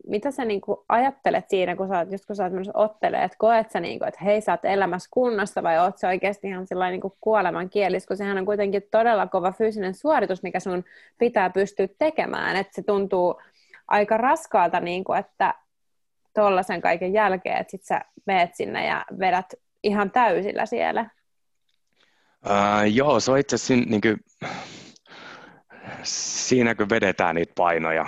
mitä sä niinku ajattelet siinä, kun sä oot, just kun sä oot ottelee, että koet sä, niinku, että hei sä oot elämässä kunnossa vai oot sä oikeasti ihan sellainen niinku kuoleman kielis, kun sehän on kuitenkin todella kova fyysinen suoritus, mikä sun pitää pystyä tekemään, että se tuntuu aika raskaalta, niinku, että tuollaisen kaiken jälkeen, että sit sä meet sinne ja vedät ihan täysillä siellä. Uh, joo, se on itse asiassa niin kuin, siinä kun vedetään niitä painoja,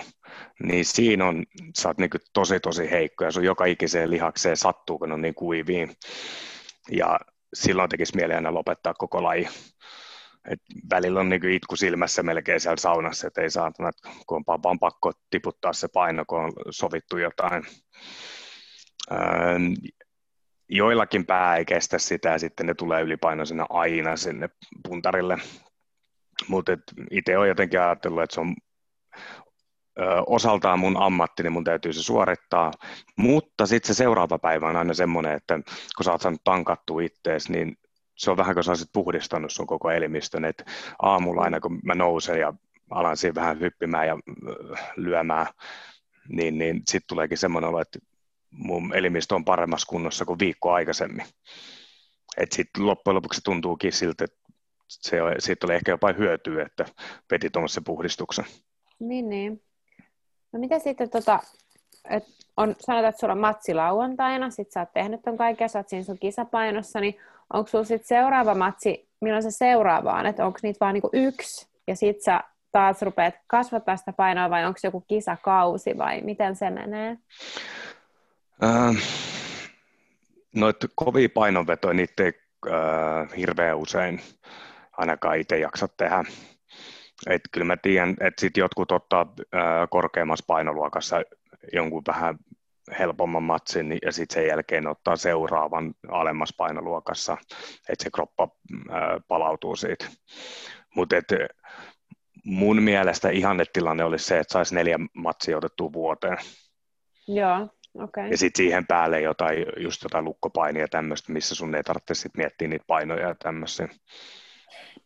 niin siinä on, sä oot niin tosi tosi heikko ja sun joka ikiseen lihakseen sattuu, kun on niin kuiviin. Ja silloin tekisi mieli aina lopettaa koko laji. Et välillä on niin itku silmässä melkein siellä saunassa, että ei saa, kun on vaan pakko tiputtaa se paino, kun on sovittu jotain joillakin pää ei kestä sitä ja sitten ne tulee ylipainoisena aina sinne puntarille. Mutta itse olen jotenkin ajatellut, että se on osaltaan mun ammatti, niin mun täytyy se suorittaa, mutta sitten se seuraava päivä on aina semmoinen, että kun sä oot saanut tankattua ittees, niin se on vähän kuin sä olisit puhdistanut sun koko elimistön, että aamulla aina kun mä nousen ja alan siinä vähän hyppimään ja lyömään, niin, niin sitten tuleekin semmoinen olo, että mun elimistö on paremmassa kunnossa kuin viikko aikaisemmin. Että sitten loppujen lopuksi tuntuukin siltä, että se, siitä oli ehkä jopa hyötyä, että veti tuommoisen puhdistuksen. Niin, niin. No mitä sitten, tota, et on, sanotaan, että sulla on matsi lauantaina, sit sä oot tehnyt ton kaiken, sä oot siinä sun kisapainossa, niin onko sulla sitten seuraava matsi, milloin se seuraava on, että onko niitä vaan niinku yksi, ja sit sä taas rupeat kasvattaa sitä painoa, vai onko joku kisakausi, vai miten se menee? Ähm, noita kovia painonvetoja, niitä ei äh, hirveän usein ainakaan itse jaksa tehdä. Et kyllä mä tiedän, että sit jotkut ottaa ää, korkeammassa painoluokassa jonkun vähän helpomman matsin ja sitten sen jälkeen ottaa seuraavan alemmassa painoluokassa, että se kroppa ää, palautuu siitä. Mutta mun mielestä ihannetilanne olisi se, että saisi neljä matsia otettua vuoteen. Joo, okay. Ja sitten siihen päälle jotain, just jotain lukkopainia tämmöistä, missä sun ei tarvitse sit miettiä niitä painoja ja tämmöisiä.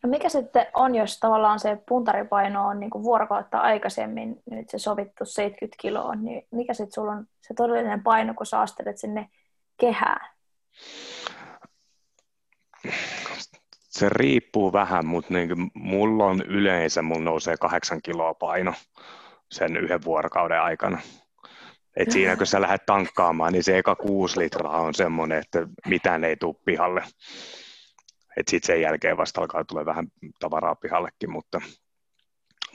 No mikä sitten on, jos tavallaan se puntaripaino on niin kuin vuorokautta aikaisemmin nyt se sovittu 70 kiloa, niin mikä sitten sulla on se todellinen paino, kun sä astelet sinne kehään? Se riippuu vähän, mutta niin mulla on yleensä, mulla nousee kahdeksan kiloa paino sen yhden vuorokauden aikana. Et siinä kun sä lähdet tankkaamaan, niin se eka kuusi litraa on semmoinen, että mitään ei tule pihalle että sitten sen jälkeen vasta alkaa tulla vähän tavaraa pihallekin, mutta,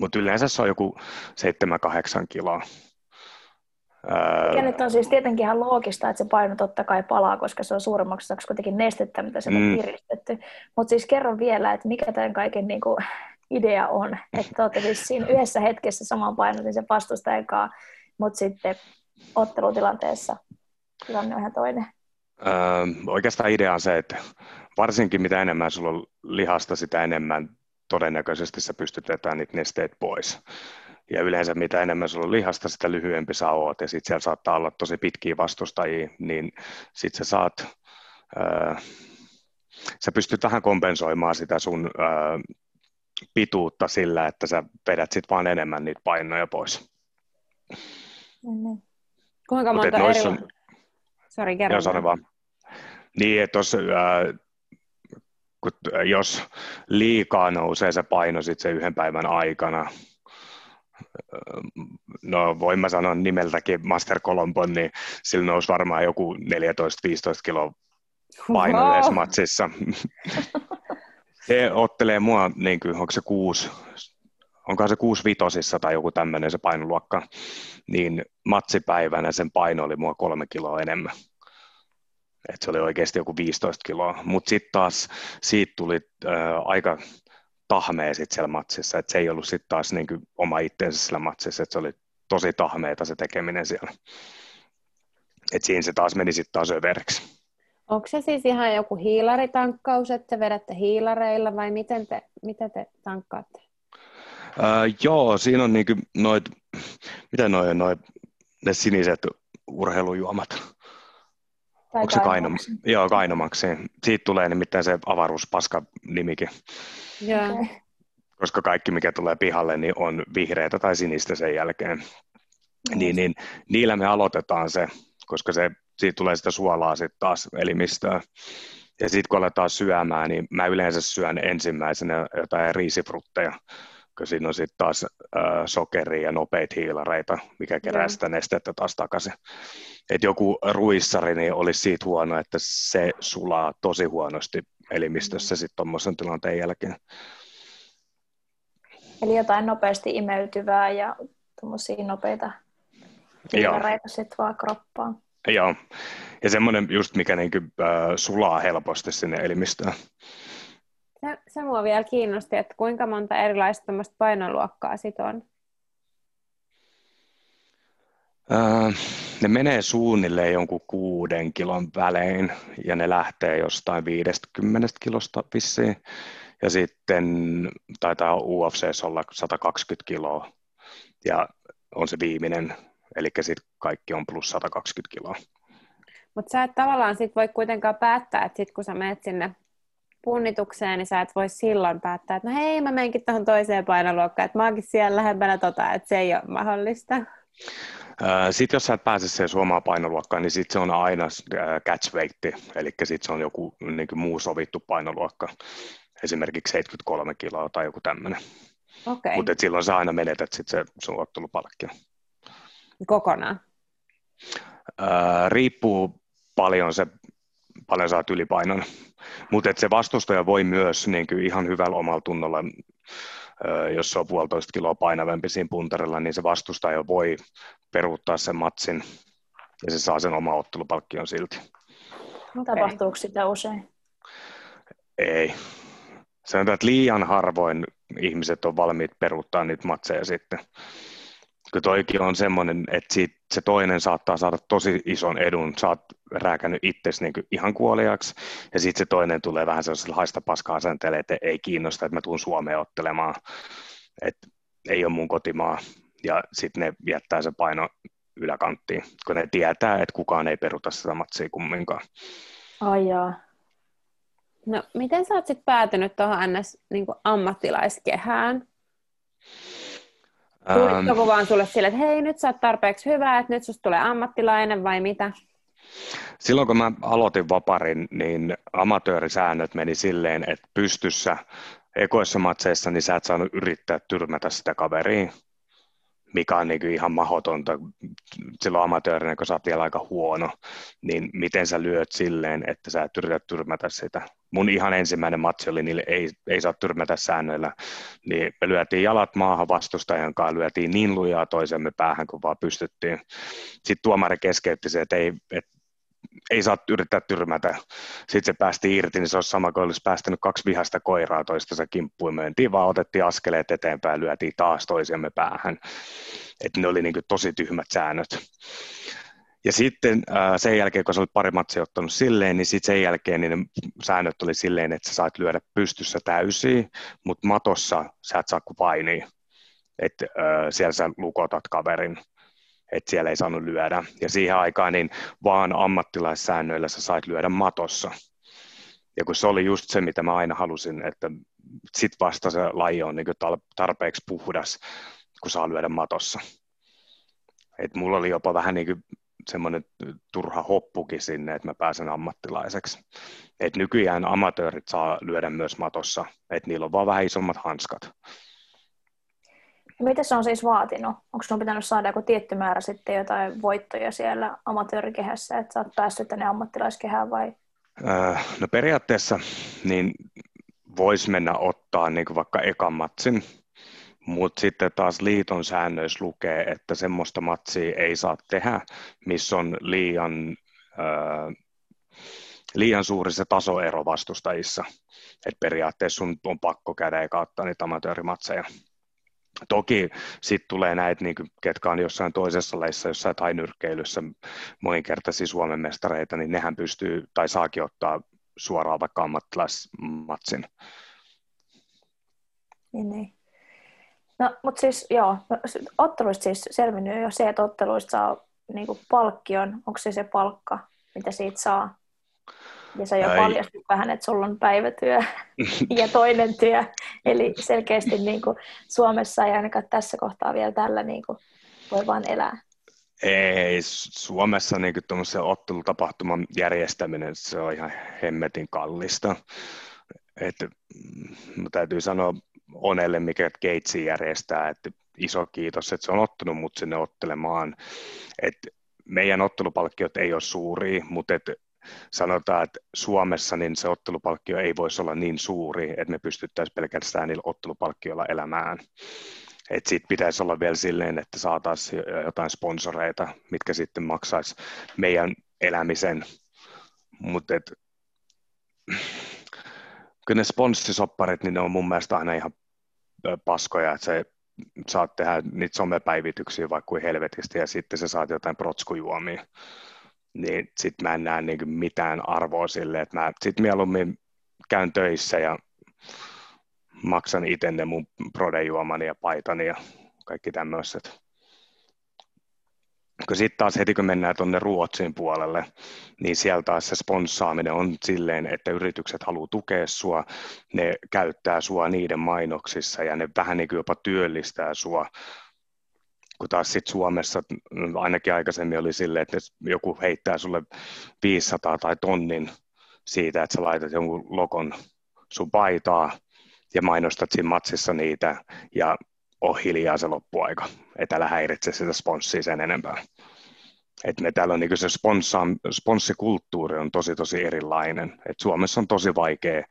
mutta yleensä se on joku 7-8 kiloa. Ja nyt on siis tietenkin ihan loogista, että se paino totta kai palaa, koska se on suurimmaksi osaksi kuitenkin nestettä, mitä se on mm. piristetty. Mutta siis kerron vielä, että mikä tämän kaiken niin kuin, idea on. Että olette siis siinä yhdessä hetkessä saman painotin sen vastustajan kanssa, mutta sitten ottelutilanteessa tilanne on ihan toinen. Öö, oikeastaan idea on se, että varsinkin mitä enemmän sulla on lihasta, sitä enemmän todennäköisesti sä pystyt vetämään niitä nesteet pois. Ja yleensä mitä enemmän sulla on lihasta, sitä lyhyempi sä oot. Ja sitten siellä saattaa olla tosi pitkiä vastustajia, niin sitten sä saat, ää, sä pystyt vähän kompensoimaan sitä sun ää, pituutta sillä, että sä vedät sitten vaan enemmän niitä painoja pois. Mm-hmm. Kuinka monta eri... On... Sori, kerro. Joo, vaan. Niin, että tuossa kun, jos liikaa nousee se paino sitten se yhden päivän aikana, no voin mä sanoa nimeltäkin Master Colombon, niin sillä nousi varmaan joku 14-15 kiloa paino wow. matsissa. se ottelee mua, niin kuin, onko se kuusi, onko se kuusi vitosissa tai joku tämmöinen se painoluokka, niin matsipäivänä sen paino oli mua kolme kiloa enemmän että se oli oikeasti joku 15 kiloa, mutta sitten taas siitä tuli äh, aika tahmea sit siellä matsissa, että se ei ollut sitten taas niinku oma itteensä siellä matsissa, että se oli tosi tahmeeta se tekeminen siellä. Et siinä se taas meni sitten taas överiksi. Onko se siis ihan joku hiilaritankkaus, että te vedätte hiilareilla vai miten te, miten te tankkaatte? Äh, joo, siinä on niinku noit, mitä noin, noit, ne siniset urheilujuomat. Tai Onko se Kainomaksi? Joo, Kainomaksi. Siitä tulee nimittäin se avaruuspaska nimikin. Joo. Okay. Koska kaikki, mikä tulee pihalle, niin on vihreätä tai sinistä sen jälkeen. Mm. Niin, niin, niillä me aloitetaan se, koska se, siitä tulee sitä suolaa sitten taas elimistöön. Ja sitten kun aletaan syömään, niin mä yleensä syön ensimmäisenä jotain riisifrutteja, siinä on sitten taas äh, sokeria ja nopeita hiilareita, mikä kerää yeah. sitä nestettä taas takaisin. Et joku ruissari niin olisi siitä huono, että se sulaa tosi huonosti elimistössä sitten tuommoisen tilanteen jälkeen. Eli jotain nopeasti imeytyvää ja tuommoisia nopeita hiilareita sitten vaan kroppaan. Joo, ja semmoinen just mikä niin kuin, äh, sulaa helposti sinne elimistöön. Se, se mua vielä kiinnosti, että kuinka monta erilaista painoluokkaa sit on? Öö, ne menee suunnilleen jonkun kuuden kilon välein ja ne lähtee jostain 50 kilosta vissiin. Ja sitten taitaa UFC olla 120 kiloa. Ja on se viimeinen, eli sitten kaikki on plus 120 kiloa. Mutta sä et tavallaan sit voi kuitenkaan päättää, että sit kun sä menet sinne punnitukseen, niin sä et voi silloin päättää, että no hei, mä menenkin tuohon toiseen painoluokkaan, että mä oonkin siellä lähempänä tota, että se ei ole mahdollista. Sitten jos sä et pääse siihen suomaan painoluokkaan, niin sitten se on aina catch weight, eli sitten se on joku niin muu sovittu painoluokka, esimerkiksi 73 kiloa tai joku tämmöinen. Okay. Mutta silloin sä aina menetät sit se sun ottelupalkkio. Kokonaan? Ää, riippuu paljon se, paljon saat ylipainon. Mutta se vastustaja voi myös niin kuin ihan hyvällä omalla tunnolla, jos se on puolitoista kiloa painavampi siinä puntarilla, niin se vastustaja voi peruuttaa sen matsin ja se saa sen oma ottelupalkkion silti. Okay. Tapahtuuko sitä usein? Ei. Sanotaan, että liian harvoin ihmiset on valmiit peruuttaa niitä matseja sitten. Kun toikin on semmoinen, että siitä se toinen saattaa saada tosi ison edun, sä oot rääkännyt itsesi niin ihan kuoliaksi, ja sitten se toinen tulee vähän sellaisella haista paskaa asenteelle, että ei kiinnosta, että mä tuun Suomeen ottelemaan, että ei ole mun kotimaa, ja sitten ne jättää se paino yläkanttiin, kun ne tietää, että kukaan ei peruta sitä matsia kumminkaan. Ai jaa. No, miten sä oot sitten päätynyt tuohon NS niin ammattilaiskehään? Tuliko vaan sulle sille, että hei, nyt sä oot tarpeeksi hyvä, että nyt susta tulee ammattilainen vai mitä? Silloin kun mä aloitin vaparin, niin amatöörisäännöt meni silleen, että pystyssä ekoissa matseissa, niin sä et saanut yrittää tyrmätä sitä kaveria mikä on niin ihan mahdotonta silloin amatöörinä, kun sä oot vielä aika huono, niin miten sä lyöt silleen, että sä et yritä tyrmätä sitä. Mun ihan ensimmäinen matsi oli, niille ei, ei saa tyrmätä säännöillä, niin me lyötiin jalat maahan vastustajan kanssa, lyötiin niin lujaa toisemme päähän, kun vaan pystyttiin. Sitten tuomari keskeytti se, että ei, että ei saa yrittää tyrmätä. Sitten se päästi irti, niin se olisi sama kuin olisi päästänyt kaksi vihasta koiraa toistensa kimppuun. Mentiin vaan, otettiin askeleet eteenpäin, lyötiin taas toisiamme päähän. Että ne oli niin tosi tyhmät säännöt. Ja sitten sen jälkeen, kun sä olit pari matsia ottanut silleen, niin sitten sen jälkeen niin ne säännöt oli silleen, että sä saat lyödä pystyssä täysin, mutta matossa sä et saa kuin painia. Että siellä sä lukotat kaverin että siellä ei saanut lyödä. Ja siihen aikaan niin vaan ammattilaissäännöillä sä sait lyödä matossa. Ja kun se oli just se, mitä mä aina halusin, että sit vasta se laji on niin tarpeeksi puhdas, kun saa lyödä matossa. Et mulla oli jopa vähän niin semmoinen turha hoppukin sinne, että mä pääsen ammattilaiseksi. Et nykyään amatöörit saa lyödä myös matossa, että niillä on vaan vähän isommat hanskat. Ja mitä se on siis vaatinut? Onko sinun pitänyt saada joku tietty määrä sitten jotain voittoja siellä amatöörikehässä, että sä oot päässyt tänne ammattilaiskehään vai? Äh, no periaatteessa niin voisi mennä ottaa niin vaikka ekan matsin, mutta sitten taas liiton säännöissä lukee, että semmoista matsia ei saa tehdä, missä on liian, äh, liian suuri se tasoero vastustajissa. Et periaatteessa sun on pakko käydä eka ottaa niitä amatöörimatseja. Toki sitten tulee näitä, niin kuin, ketkä on jossain toisessa lajissa, jossain tainyrkkeilyssä moninkertaisia Suomen mestareita, niin nehän pystyy tai saakin ottaa suoraan vaikka ammattilaismatsin. Niin, niin. No, mutta siis joo, no, otteluista siis selvinnyt jo se, että otteluista saa niin kuin palkkion. Onko se se palkka, mitä siitä saa? Ja sä jo paljastit vähän, että sulla on päivätyö ja toinen työ. Eli selkeästi niin kuin Suomessa ei ainakaan tässä kohtaa vielä tällä niin kuin voi vaan elää. Ei, Suomessa niin tuommoisen ottelutapahtuman järjestäminen, se on ihan hemmetin kallista. Et, mm, täytyy sanoa Onelle, mikä Gatesin järjestää, että iso kiitos, että se on ottanut mut sinne ottelemaan. Et meidän ottelupalkkiot ei ole suuria, mutta et sanotaan, että Suomessa niin se ottelupalkkio ei voisi olla niin suuri, että me pystyttäisiin pelkästään niillä ottelupalkkioilla elämään. Et siitä pitäisi olla vielä silleen, että saataisiin jotain sponsoreita, mitkä sitten maksaisi meidän elämisen. Mutta kyllä ne sponssisopparit, niin ne on mun mielestä aina ihan paskoja, että se saat tehdä niitä somepäivityksiä vaikka kuin helvetistä ja sitten sä saat jotain protskujuomia niin sitten mä en näe niin mitään arvoa sille, että mä sitten mieluummin käyn töissä ja maksan itse ne mun prodejuomani ja paitani ja kaikki tämmöiset. kun sitten taas heti kun mennään tuonne Ruotsin puolelle, niin sieltä taas se sponssaaminen on silleen, että yritykset haluaa tukea sua, ne käyttää sua niiden mainoksissa ja ne vähän niin kuin jopa työllistää sua kun taas sitten Suomessa ainakin aikaisemmin oli silleen, että joku heittää sulle 500 tai tonnin siitä, että sä laitat jonkun lokon sun paitaa ja mainostat siinä matsissa niitä ja on hiljaa se loppuaika, että älä häiritse sitä sponssia sen enempää. Et me täällä on niin se sponssikulttuuri on tosi tosi erilainen. Et Suomessa on tosi vaikea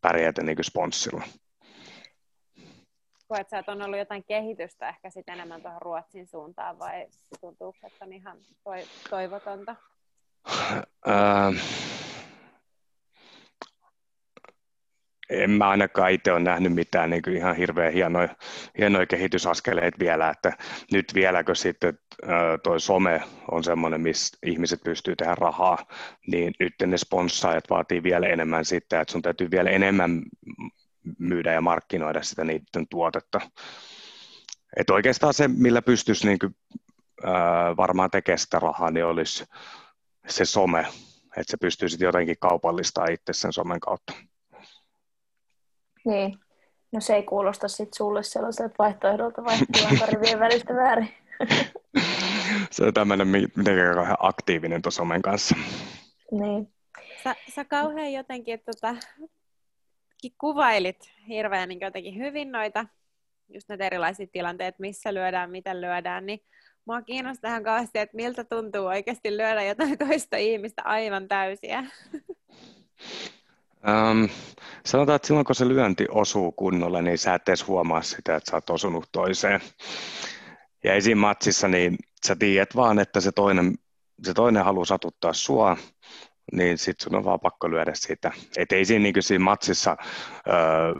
pärjätä niin sponssilla. Koet sä, että on ollut jotain kehitystä ehkä sit enemmän tuohon Ruotsin suuntaan vai tuntuuko, että on ihan toivotonta? en mä ainakaan itse ole nähnyt mitään niin kuin ihan hirveän hienoja, hienoja kehitysaskeleita vielä, että nyt vieläkö sitten toi some on semmoinen, missä ihmiset pystyy tehdä rahaa, niin nyt ne sponssaajat vaatii vielä enemmän sitten, että sun täytyy vielä enemmän myydä ja markkinoida sitä niiden tuotetta. Et oikeastaan se, millä pystyisi niin kuin, ää, varmaan tekemään sitä rahaa, niin olisi se some, että se pystyisi jotenkin kaupallistaa itse sen somen kautta. Niin. No se ei kuulosta sitten sulle sellaiselta vaihtoehdolta vaihtoehdolta rivien välistä väärin. se on tämmöinen mitenkään kauhean aktiivinen tuossa somen kanssa. Niin. Sä, sä kauhean jotenkin tota, kuvailit hirveän niin jotenkin hyvin noita, just näitä erilaisia tilanteita, missä lyödään, miten lyödään, niin mua kiinnostaa ihan kauheasti, että miltä tuntuu oikeasti lyödä jotain toista ihmistä aivan täysiä. Um, sanotaan, että silloin kun se lyönti osuu kunnolla, niin sä et edes huomaa sitä, että sä oot osunut toiseen. Ja esim. matsissa, niin sä tiedät vaan, että se toinen, se toinen haluaa satuttaa sua, niin sit sun on vaan pakko lyödä sitä. Et ei siinä, niin siinä matsissa, öö,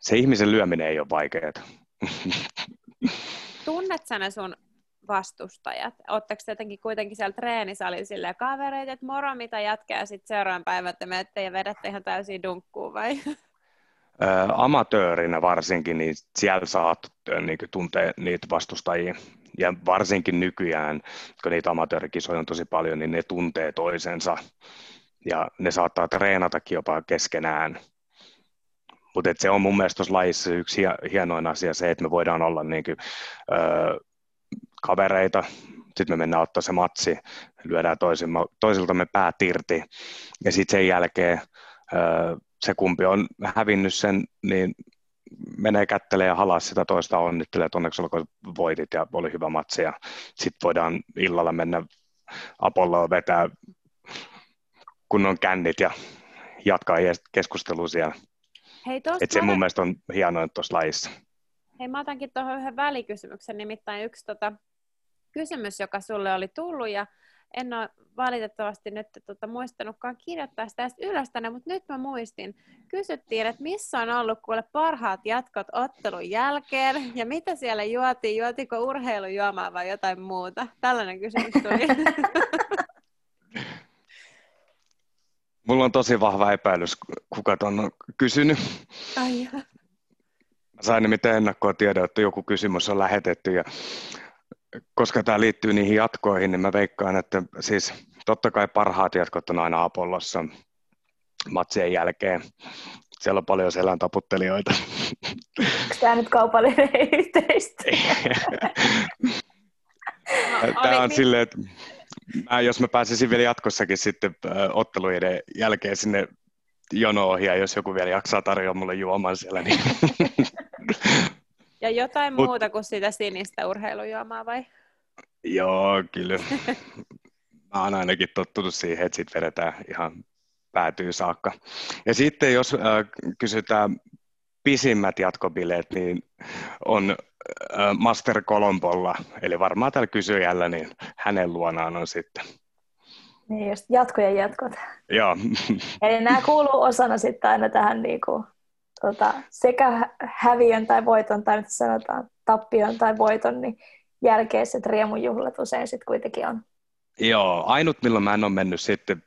se ihmisen lyöminen ei ole vaikeaa. Tunnet sä ne sun vastustajat? Oletteko te jotenkin kuitenkin siellä treenisalilla kavereita, että moro mitä jatkaa ja sitten seuraavan päivän että menette ja vedätte ihan täysin dunkkuun vai? Ää, amatöörinä varsinkin, niin siellä saat niin tuntea niitä vastustajia. Ja varsinkin nykyään, kun niitä amatöörikisoja on tosi paljon, niin ne tuntee toisensa. Ja ne saattaa treenatakin jopa keskenään. Mutta se on mun mielestä tuossa lajissa yksi hienoin asia se, että me voidaan olla niin kuin, öö, kavereita, sitten me mennään ottaa se matsi, lyödään toisiltamme päät irti, ja sitten sen jälkeen se kumpi on hävinnyt sen, niin menee kättelee ja halaa sitä toista onnittelee, että onneksi olkoon voitit ja oli hyvä matsi, ja sitten voidaan illalla mennä Apolloon vetää kunnon kännit ja jatkaa keskustelua siellä. Hei, Et se mun mielestä on hienoa tuossa lajissa. Hei, mä otankin tuohon yhden välikysymyksen, nimittäin yksi tota, kysymys, joka sulle oli tullut, ja en ole valitettavasti nyt tota, muistanutkaan kirjoittaa sitä ylös tänne, mutta nyt mä muistin. Kysyttiin, että missä on ollut kuule parhaat jatkot ottelun jälkeen, ja mitä siellä juotiin, juotiko urheilujuomaa vai jotain muuta? Tällainen kysymys tuli. Mulla on tosi vahva epäilys, kuka ton on kysynyt. Ai sain nimittäin ennakkoa tiedä, että joku kysymys on lähetetty ja koska tämä liittyy niihin jatkoihin, niin mä veikkaan, että siis totta kai parhaat jatkot on aina Apollossa matsien jälkeen. Siellä on paljon selän taputtelijoita. Onko tämä nyt kaupallinen yhteistyö? tämä on silleen, että mä, jos mä pääsisin vielä jatkossakin sitten otteluiden jälkeen sinne jono ja jos joku vielä jaksaa tarjoa mulle juoman siellä, niin... Ja jotain Mut... muuta kuin sitä sinistä urheilujuomaa vai? Joo, kyllä. Mä oon ainakin tottunut siihen, että sit vedetään ihan päätyy saakka. Ja sitten jos äh, kysytään pisimmät jatkobileet, niin on äh, Master Colombolla, eli varmaan tällä kysyjällä, niin hänen luonaan on sitten niin just jatkojen jatkot. Joo. Eli nämä kuuluu osana sitten aina tähän niinku, tota, sekä häviön tai voiton, tai mitä sanotaan, tappion tai voiton, niin jälkeiset riemujuhlat usein sitten kuitenkin on. Joo, ainut milloin mä en ole mennyt sitten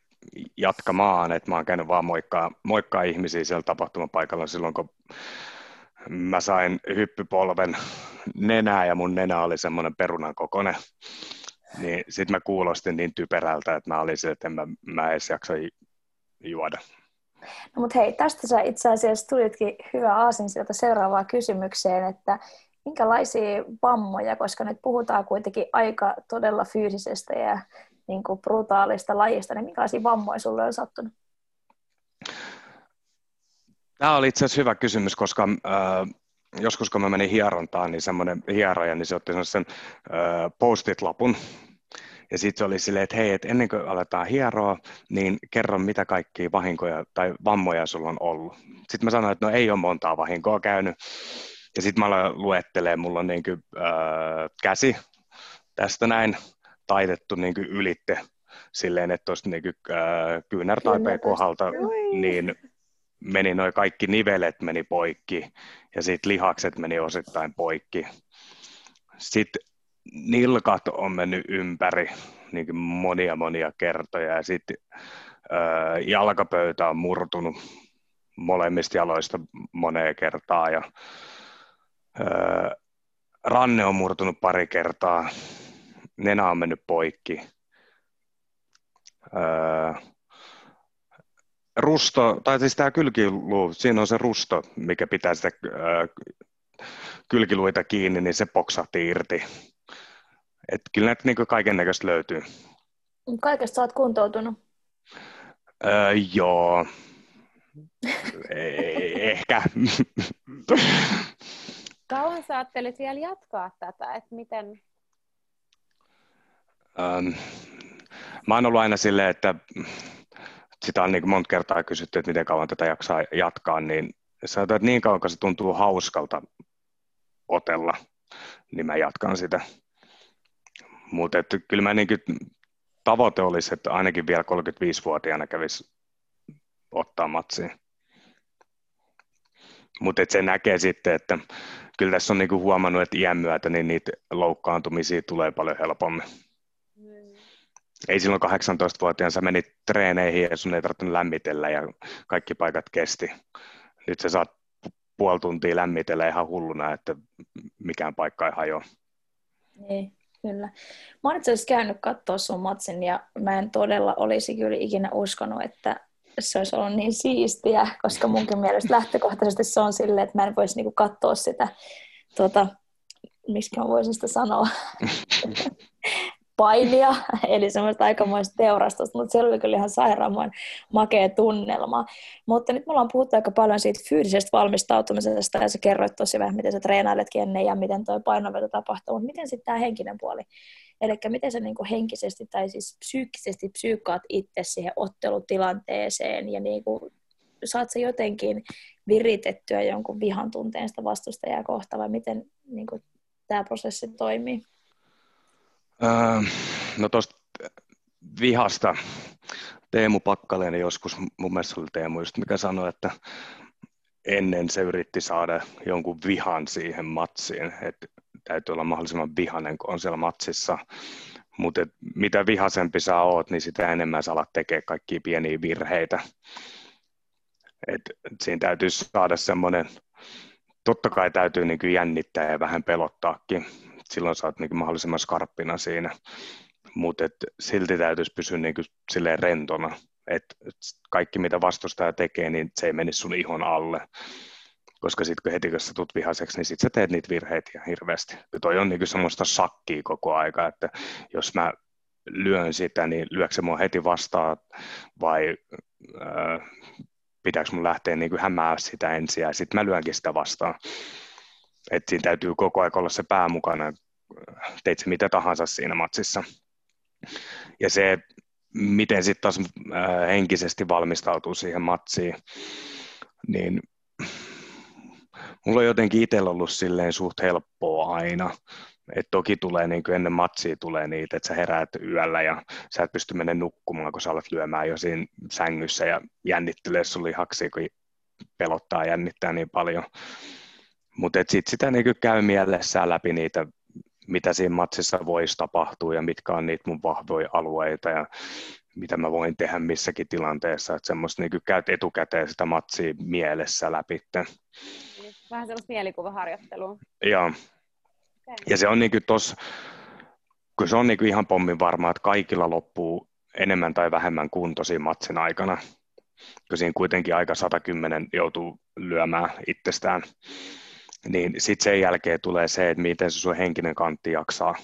jatkamaan, että mä oon käynyt vaan moikkaa, moikkaa ihmisiä siellä tapahtumapaikalla silloin, kun mä sain hyppypolven nenää ja mun nenä oli semmoinen perunan kokoinen. Niin sitten mä kuulostin niin typerältä, että mä olin se, että en mä, mä edes jaksa juoda. No mutta hei, tästä sä itse asiassa tulitkin hyvä aasin sieltä seuraavaan kysymykseen, että minkälaisia vammoja, koska nyt puhutaan kuitenkin aika todella fyysisestä ja niin kuin brutaalista lajista, niin minkälaisia vammoja sulle on sattunut? Tämä oli itse asiassa hyvä kysymys, koska äh, joskus kun mä menin hierontaan, niin semmoinen hieroja, niin se otti sen äh, post-it-lapun, ja sitten se oli silleen, että hei, että ennen kuin aletaan hieroa, niin kerro mitä kaikkia vahinkoja tai vammoja sulla on ollut. Sitten mä sanoin, että no ei ole montaa vahinkoa käynyt. Ja sitten mä aloin luettelemaan, mulla on niin kuin, äh, käsi tästä näin taitettu niin kuin ylitte silleen, että tuosta niin äh, kyynärtaipeen kohdalta niin meni noin kaikki nivelet meni poikki ja sitten lihakset meni osittain poikki. Sitten nilkat on mennyt ympäri niin monia monia kertoja ja sitten jalkapöytä on murtunut molemmista jaloista moneen kertaa ja äh, ranne on murtunut pari kertaa, nenä on mennyt poikki. Äh, rusto, tai siis tämä kylkiluu, siinä on se rusto, mikä pitää sitä äh, kylkiluita kiinni, niin se poksahti irti. Et kyllä näitä niin kaiken näköistä löytyy. Kaikesta sä oot kuntoutunut? Öö, joo. Eh, ehkä. Kauan sä ajattelit vielä jatkaa tätä, että miten... Um, mä oon ollut aina silleen, että sitä on niin monta kertaa kysytty, että miten kauan tätä jaksaa jatkaa, niin sanotaan, että niin kauan kun se tuntuu hauskalta otella, niin mä jatkan sitä. Mutta kyllä mä niin tavoite olisi, että ainakin vielä 35-vuotiaana kävisi ottaa matsiin. Mutta se näkee sitten, että kyllä tässä on niinku huomannut, että iän myötä niin niitä loukkaantumisia tulee paljon helpommin. Mm. Ei silloin 18-vuotiaana sä menit treeneihin ja sun ei tarvinnut lämmitellä ja kaikki paikat kesti. Nyt sä saat puoli tuntia lämmitellä ihan hulluna, että mikään paikka ei hajoa. Niin. Kyllä. Mä oon itse käynyt katsoa sun matsin ja mä en todella olisi kyllä ikinä uskonut, että se olisi ollut niin siistiä, koska munkin mielestä lähtökohtaisesti se on silleen, että mä en voisi niinku katsoa sitä, tuota, miksi mä voisin sitä sanoa, painia, eli semmoista aikamoista teurastusta, mutta se oli kyllä ihan sairaan makea tunnelma. Mutta nyt me ollaan puhuttu aika paljon siitä fyysisestä valmistautumisesta, ja sä kerroit tosi vähän, miten sä treenailetkin ennen ja miten toi painoveto tapahtuu, mutta miten sitten tämä henkinen puoli? Eli miten sä niinku henkisesti tai siis psyykkisesti psyykkaat itse siihen ottelutilanteeseen ja niinku, saat sä jotenkin viritettyä jonkun vihan tunteen sitä vastustajaa kohtaan vai miten niinku, tämä prosessi toimii? Öö, no tuosta vihasta Teemu Pakkaleinen joskus, mun mielestä oli Teemu just, mikä sanoi, että ennen se yritti saada jonkun vihan siihen matsiin, että täytyy olla mahdollisimman vihanen, kun on siellä matsissa. Mutta mitä vihasempi sä oot, niin sitä enemmän sä alat tekemään kaikkia pieniä virheitä. Et siinä täytyy saada semmoinen, totta kai täytyy niin jännittää ja vähän pelottaakin, silloin sä oot niin mahdollisimman skarppina siinä. Mutta silti täytyisi pysyä niin silleen rentona, että kaikki mitä vastustaja tekee, niin se ei menisi sun ihon alle. Koska sitten kun heti kun sä tulet vihaseksi, niin sitten sä teet niitä virheitä ihan hirveästi. Ja toi on niin semmoista sakkia koko aika, että jos mä lyön sitä, niin lyökö se mua heti vastaan vai äh, pitääkö mun lähteä niin hämää sitä ensin ja sitten mä lyönkin sitä vastaan että siinä täytyy koko ajan olla se pää mukana, teit se mitä tahansa siinä matsissa. Ja se, miten sitten taas äh, henkisesti valmistautuu siihen matsiin, niin mulla on jotenkin itsellä ollut silleen suht helppoa aina. Et toki tulee niin kuin ennen matsia tulee niitä, että sä heräät yöllä ja sä et pysty menemään nukkumaan, kun sä alat lyömään jo siinä sängyssä ja jännittelee sun lihaksia, kun pelottaa jännittää niin paljon. Mutta sitten sitä niinku käy mielessään läpi niitä, mitä siinä matsissa voisi tapahtua ja mitkä on niitä mun vahvoja alueita ja mitä mä voin tehdä missäkin tilanteessa. Että semmoista niinku käyt etukäteen sitä matsia mielessä läpi. Vähän sellaista mielikuvaharjoittelua. Joo. Okay. Ja se on niin kuin tos, kun se on niin kuin ihan pommin varmaa, että kaikilla loppuu enemmän tai vähemmän kunto siinä matsin aikana, kun siinä kuitenkin aika 110 joutuu lyömään itsestään, niin sitten sen jälkeen tulee se, että miten se sun henkinen kantti jaksaa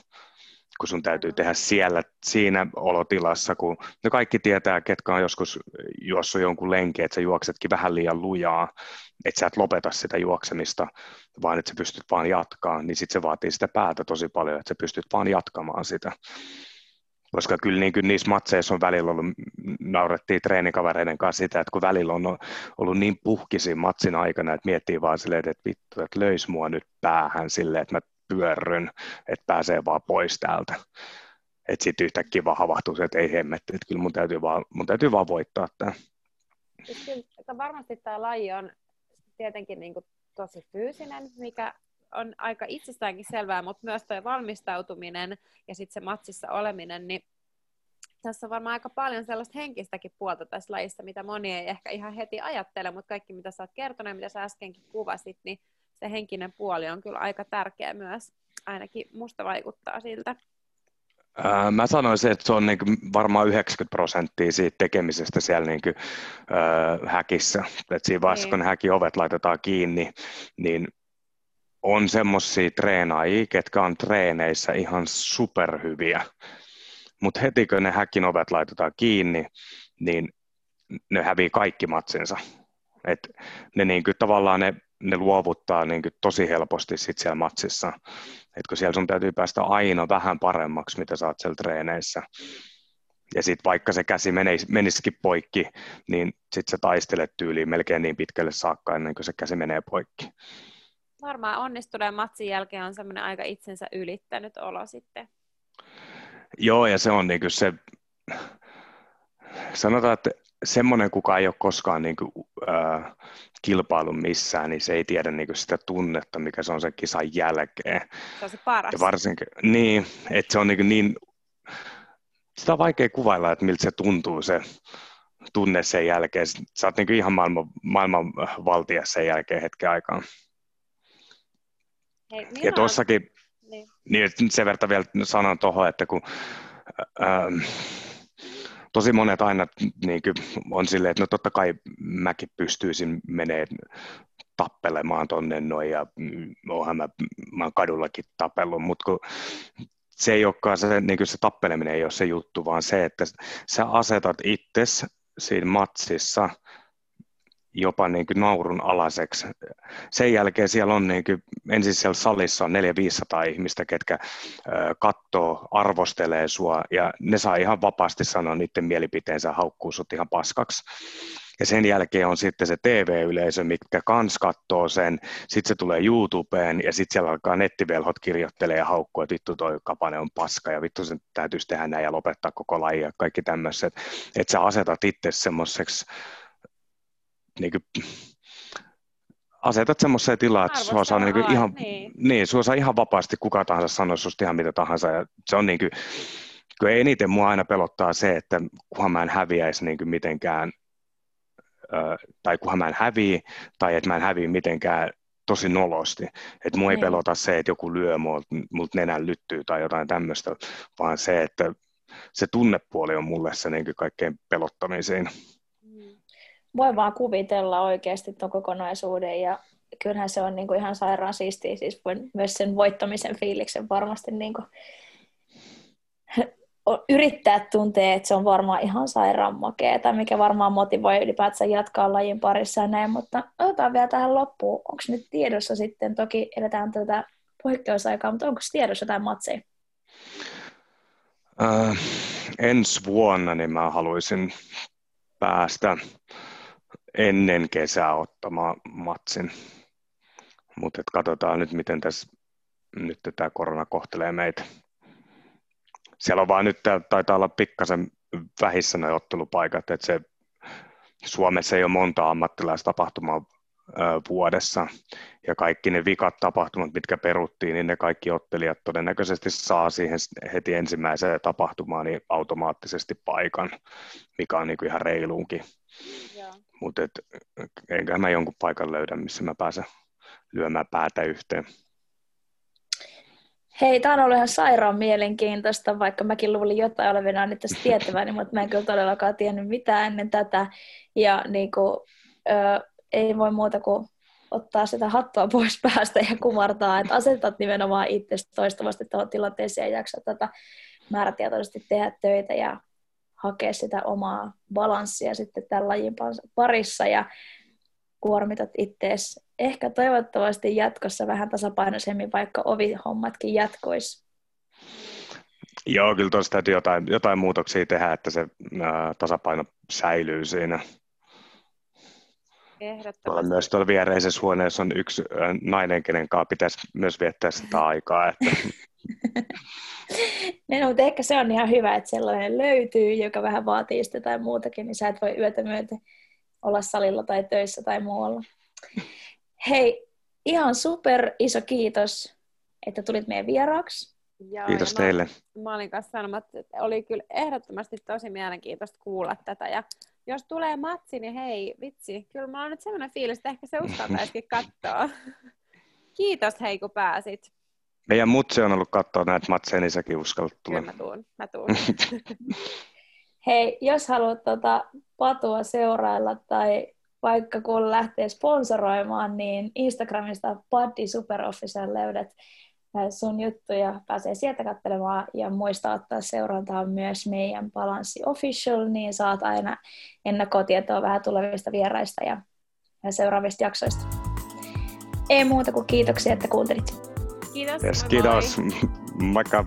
kun sun täytyy tehdä siellä siinä olotilassa, kun no kaikki tietää, ketkä on joskus juossut jonkun lenki, että sä juoksetkin vähän liian lujaa, että sä et lopeta sitä juoksemista, vaan että sä pystyt vaan jatkaa, niin sitten se vaatii sitä päätä tosi paljon, että sä pystyt vaan jatkamaan sitä. Koska kyllä niin kuin niissä matseissa on välillä ollut, naurettiin treenikavereiden kanssa sitä, että kun välillä on ollut niin puhkisin matsin aikana, että miettii vaan silleen, että vittu, että löis mua nyt päähän silleen, että mä pyörryn, että pääsee vaan pois täältä. Että sitten yhtäkkiä vaan havahtuu että ei hemmetti, että kyllä mun täytyy vaan, mun täytyy vaan voittaa tämä. Varmasti tämä laji on tietenkin niin kuin tosi fyysinen, mikä on aika itsestäänkin selvää, mutta myös tuo valmistautuminen ja sitten se matsissa oleminen, niin tässä on varmaan aika paljon sellaista henkistäkin puolta tässä lajissa, mitä moni ei ehkä ihan heti ajattele, mutta kaikki mitä sä oot kertonut ja mitä sä äskenkin kuvasit, niin se henkinen puoli on kyllä aika tärkeä myös. Ainakin musta vaikuttaa siltä. Mä sanoisin, että se on niin varmaan 90 prosenttia siitä tekemisestä siellä niin kuin, äh, häkissä. Et siinä vaiheessa, niin. kun häkin ovet laitetaan kiinni, niin on semmoisia treenaajia, ketkä on treeneissä ihan superhyviä. Mutta heti kun ne häkin ovet laitetaan kiinni, niin ne hävii kaikki matsinsa. Et ne niin kuin, tavallaan ne ne luovuttaa niin kuin tosi helposti sit siellä matsissa. Et kun siellä sun täytyy päästä aina vähän paremmaksi, mitä saat siellä treeneissä. Ja sitten vaikka se käsi menis, menisikin poikki, niin sitten sä taistelet tyyliin melkein niin pitkälle saakka ennen kuin se käsi menee poikki. Varmaan onnistuneen matsin jälkeen on semmoinen aika itsensä ylittänyt olo sitten. Joo, ja se on niin se, sanotaan, että semmoinen, kuka ei ole koskaan niin kuin, äh, kilpailun missään, niin se ei tiedä niin kuin sitä tunnetta, mikä se on sen kisan jälkeen. Se on se paras. Ja varsinkin, niin, että se on niin, niin sitä on vaikea kuvailla, että miltä se tuntuu se tunne sen jälkeen. Sä oot niin ihan maailman, maailman valtia sen jälkeen hetken aikaa. Hei, ja tuossakin, niin. niin sen verran vielä sanon tuohon, että kun äh, tosi monet aina niin kuin, on silleen, että no totta kai mäkin pystyisin menee tappelemaan tonne noin ja mm, oonhan mä, mä oon kadullakin tapellut, mutta kun se ei olekaan se, niin kuin se tappeleminen ei ole se juttu, vaan se, että sä asetat itsesi siinä matsissa – jopa niin kuin naurun alaseksi. Sen jälkeen siellä on niin kuin, ensin siellä salissa on 400-500 ihmistä, ketkä katsoo, arvostelee sua ja ne saa ihan vapaasti sanoa niiden mielipiteensä haukkuu sut ihan paskaksi. Ja sen jälkeen on sitten se TV-yleisö, mikä kans katsoo sen, sitten se tulee YouTubeen ja sitten siellä alkaa nettivelhot kirjoittelee ja haukkuu, että vittu toi kapane on paska ja vittu sen täytyisi tehdä näin ja lopettaa koko laji ja kaikki tämmöiset. Että sä asetat itse semmoiseksi niin kuin, asetat semmoiseen tilaan, että sua saa, niin kuin ihan, niin. Niin, sua saa ihan vapaasti kuka tahansa sanoa susta ihan mitä tahansa. Ja se on niin kuin, kun eniten mua aina pelottaa se, että kunhan mä en häviäisi niin kuin mitenkään, tai kunhan mä en häviä, tai että mä en häviä mitenkään tosi nolosti. Että mua ei niin. pelota se, että joku lyö mut, mut nenän lyttyy tai jotain tämmöistä, vaan se, että se tunnepuoli on mulle se niin kuin kaikkein pelottamisin voi vaan kuvitella oikeasti tuon kokonaisuuden ja kyllähän se on niin kuin ihan sairaan siistiä, siis myös sen voittamisen fiiliksen varmasti niin kuin yrittää tuntea, että se on varmaan ihan sairaan makeeta, mikä varmaan motivoi ylipäätään jatkaa lajin parissa ja näin, mutta otetaan vielä tähän loppuun. Onko nyt tiedossa sitten, toki eletään tätä poikkeusaikaa, mutta onko tiedossa jotain matseja? Äh, ensi vuonna niin mä haluaisin päästä ennen kesää ottamaan matsin. Mutta katsotaan nyt, miten tässä nyt tämä korona kohtelee meitä. Siellä on vaan nyt, taitaa olla pikkasen vähissä ne ottelupaikat, että se Suomessa ei ole monta ammattilaistapahtumaa vuodessa. Ja kaikki ne vikat tapahtumat, mitkä peruttiin, niin ne kaikki ottelijat todennäköisesti saa siihen heti ensimmäiseen tapahtumaan niin automaattisesti paikan, mikä on niin kuin ihan reiluunkin. Mutta enköhän mä jonkun paikan löydä, missä mä pääsen lyömään päätä yhteen. Hei, tämä on ollut ihan sairaan mielenkiintoista, vaikka mäkin luulin jotain olevina nyt tästä tietäväni, mutta mä en kyllä todellakaan tiennyt mitään ennen tätä. Ja niin kuin, ö, ei voi muuta kuin ottaa sitä hattua pois päästä ja kumartaa, että asetat nimenomaan itse toistuvasti tuohon tilanteeseen ja jaksa tätä määrätietoisesti tehdä töitä ja hakea sitä omaa balanssia sitten tämän lajin parissa ja kuormitat ittees ehkä toivottavasti jatkossa vähän tasapainoisemmin, vaikka ovihommatkin jatkois. Joo, kyllä tuossa täytyy jotain, jotain muutoksia tehdä, että se ää, tasapaino säilyy siinä. Tuolla myös tuolla viereisessä huoneessa on yksi nainen, kenen kanssa pitäisi myös viettää sitä aikaa. Että... no, mutta ehkä se on ihan hyvä, että sellainen löytyy, joka vähän vaatii sitä tai muutakin, niin sä et voi yötä myöten olla salilla tai töissä tai muualla. Hei, ihan super iso kiitos, että tulit meidän vieraaksi. Joo, kiitos mä, teille. Mä olin kanssa sanomassa, että oli kyllä ehdottomasti tosi mielenkiintoista kuulla tätä. Ja jos tulee matsi, niin hei, vitsi, kyllä mä on nyt sellainen fiilis, että ehkä se uskaltaisikin katsoa. Kiitos hei, kun pääsit. Meidän mutsi on ollut katsoa näitä matseja, niin säkin uskallat tulla. Kyllä mä tuun, mä tuun. Hei, jos haluat tuota Patua seurailla tai vaikka kun lähtee sponsoroimaan, niin Instagramista Paddy Superofficial löydät sun juttuja, pääsee sieltä katselemaan ja muista ottaa seurantaa myös meidän Balanssi Official, niin saat aina ennakkotietoa vähän tulevista vieraista ja, ja seuraavista jaksoista. Ei muuta kuin kiitoksia, että kuuntelit. Kiitos. Yes, kiitos. Moikka.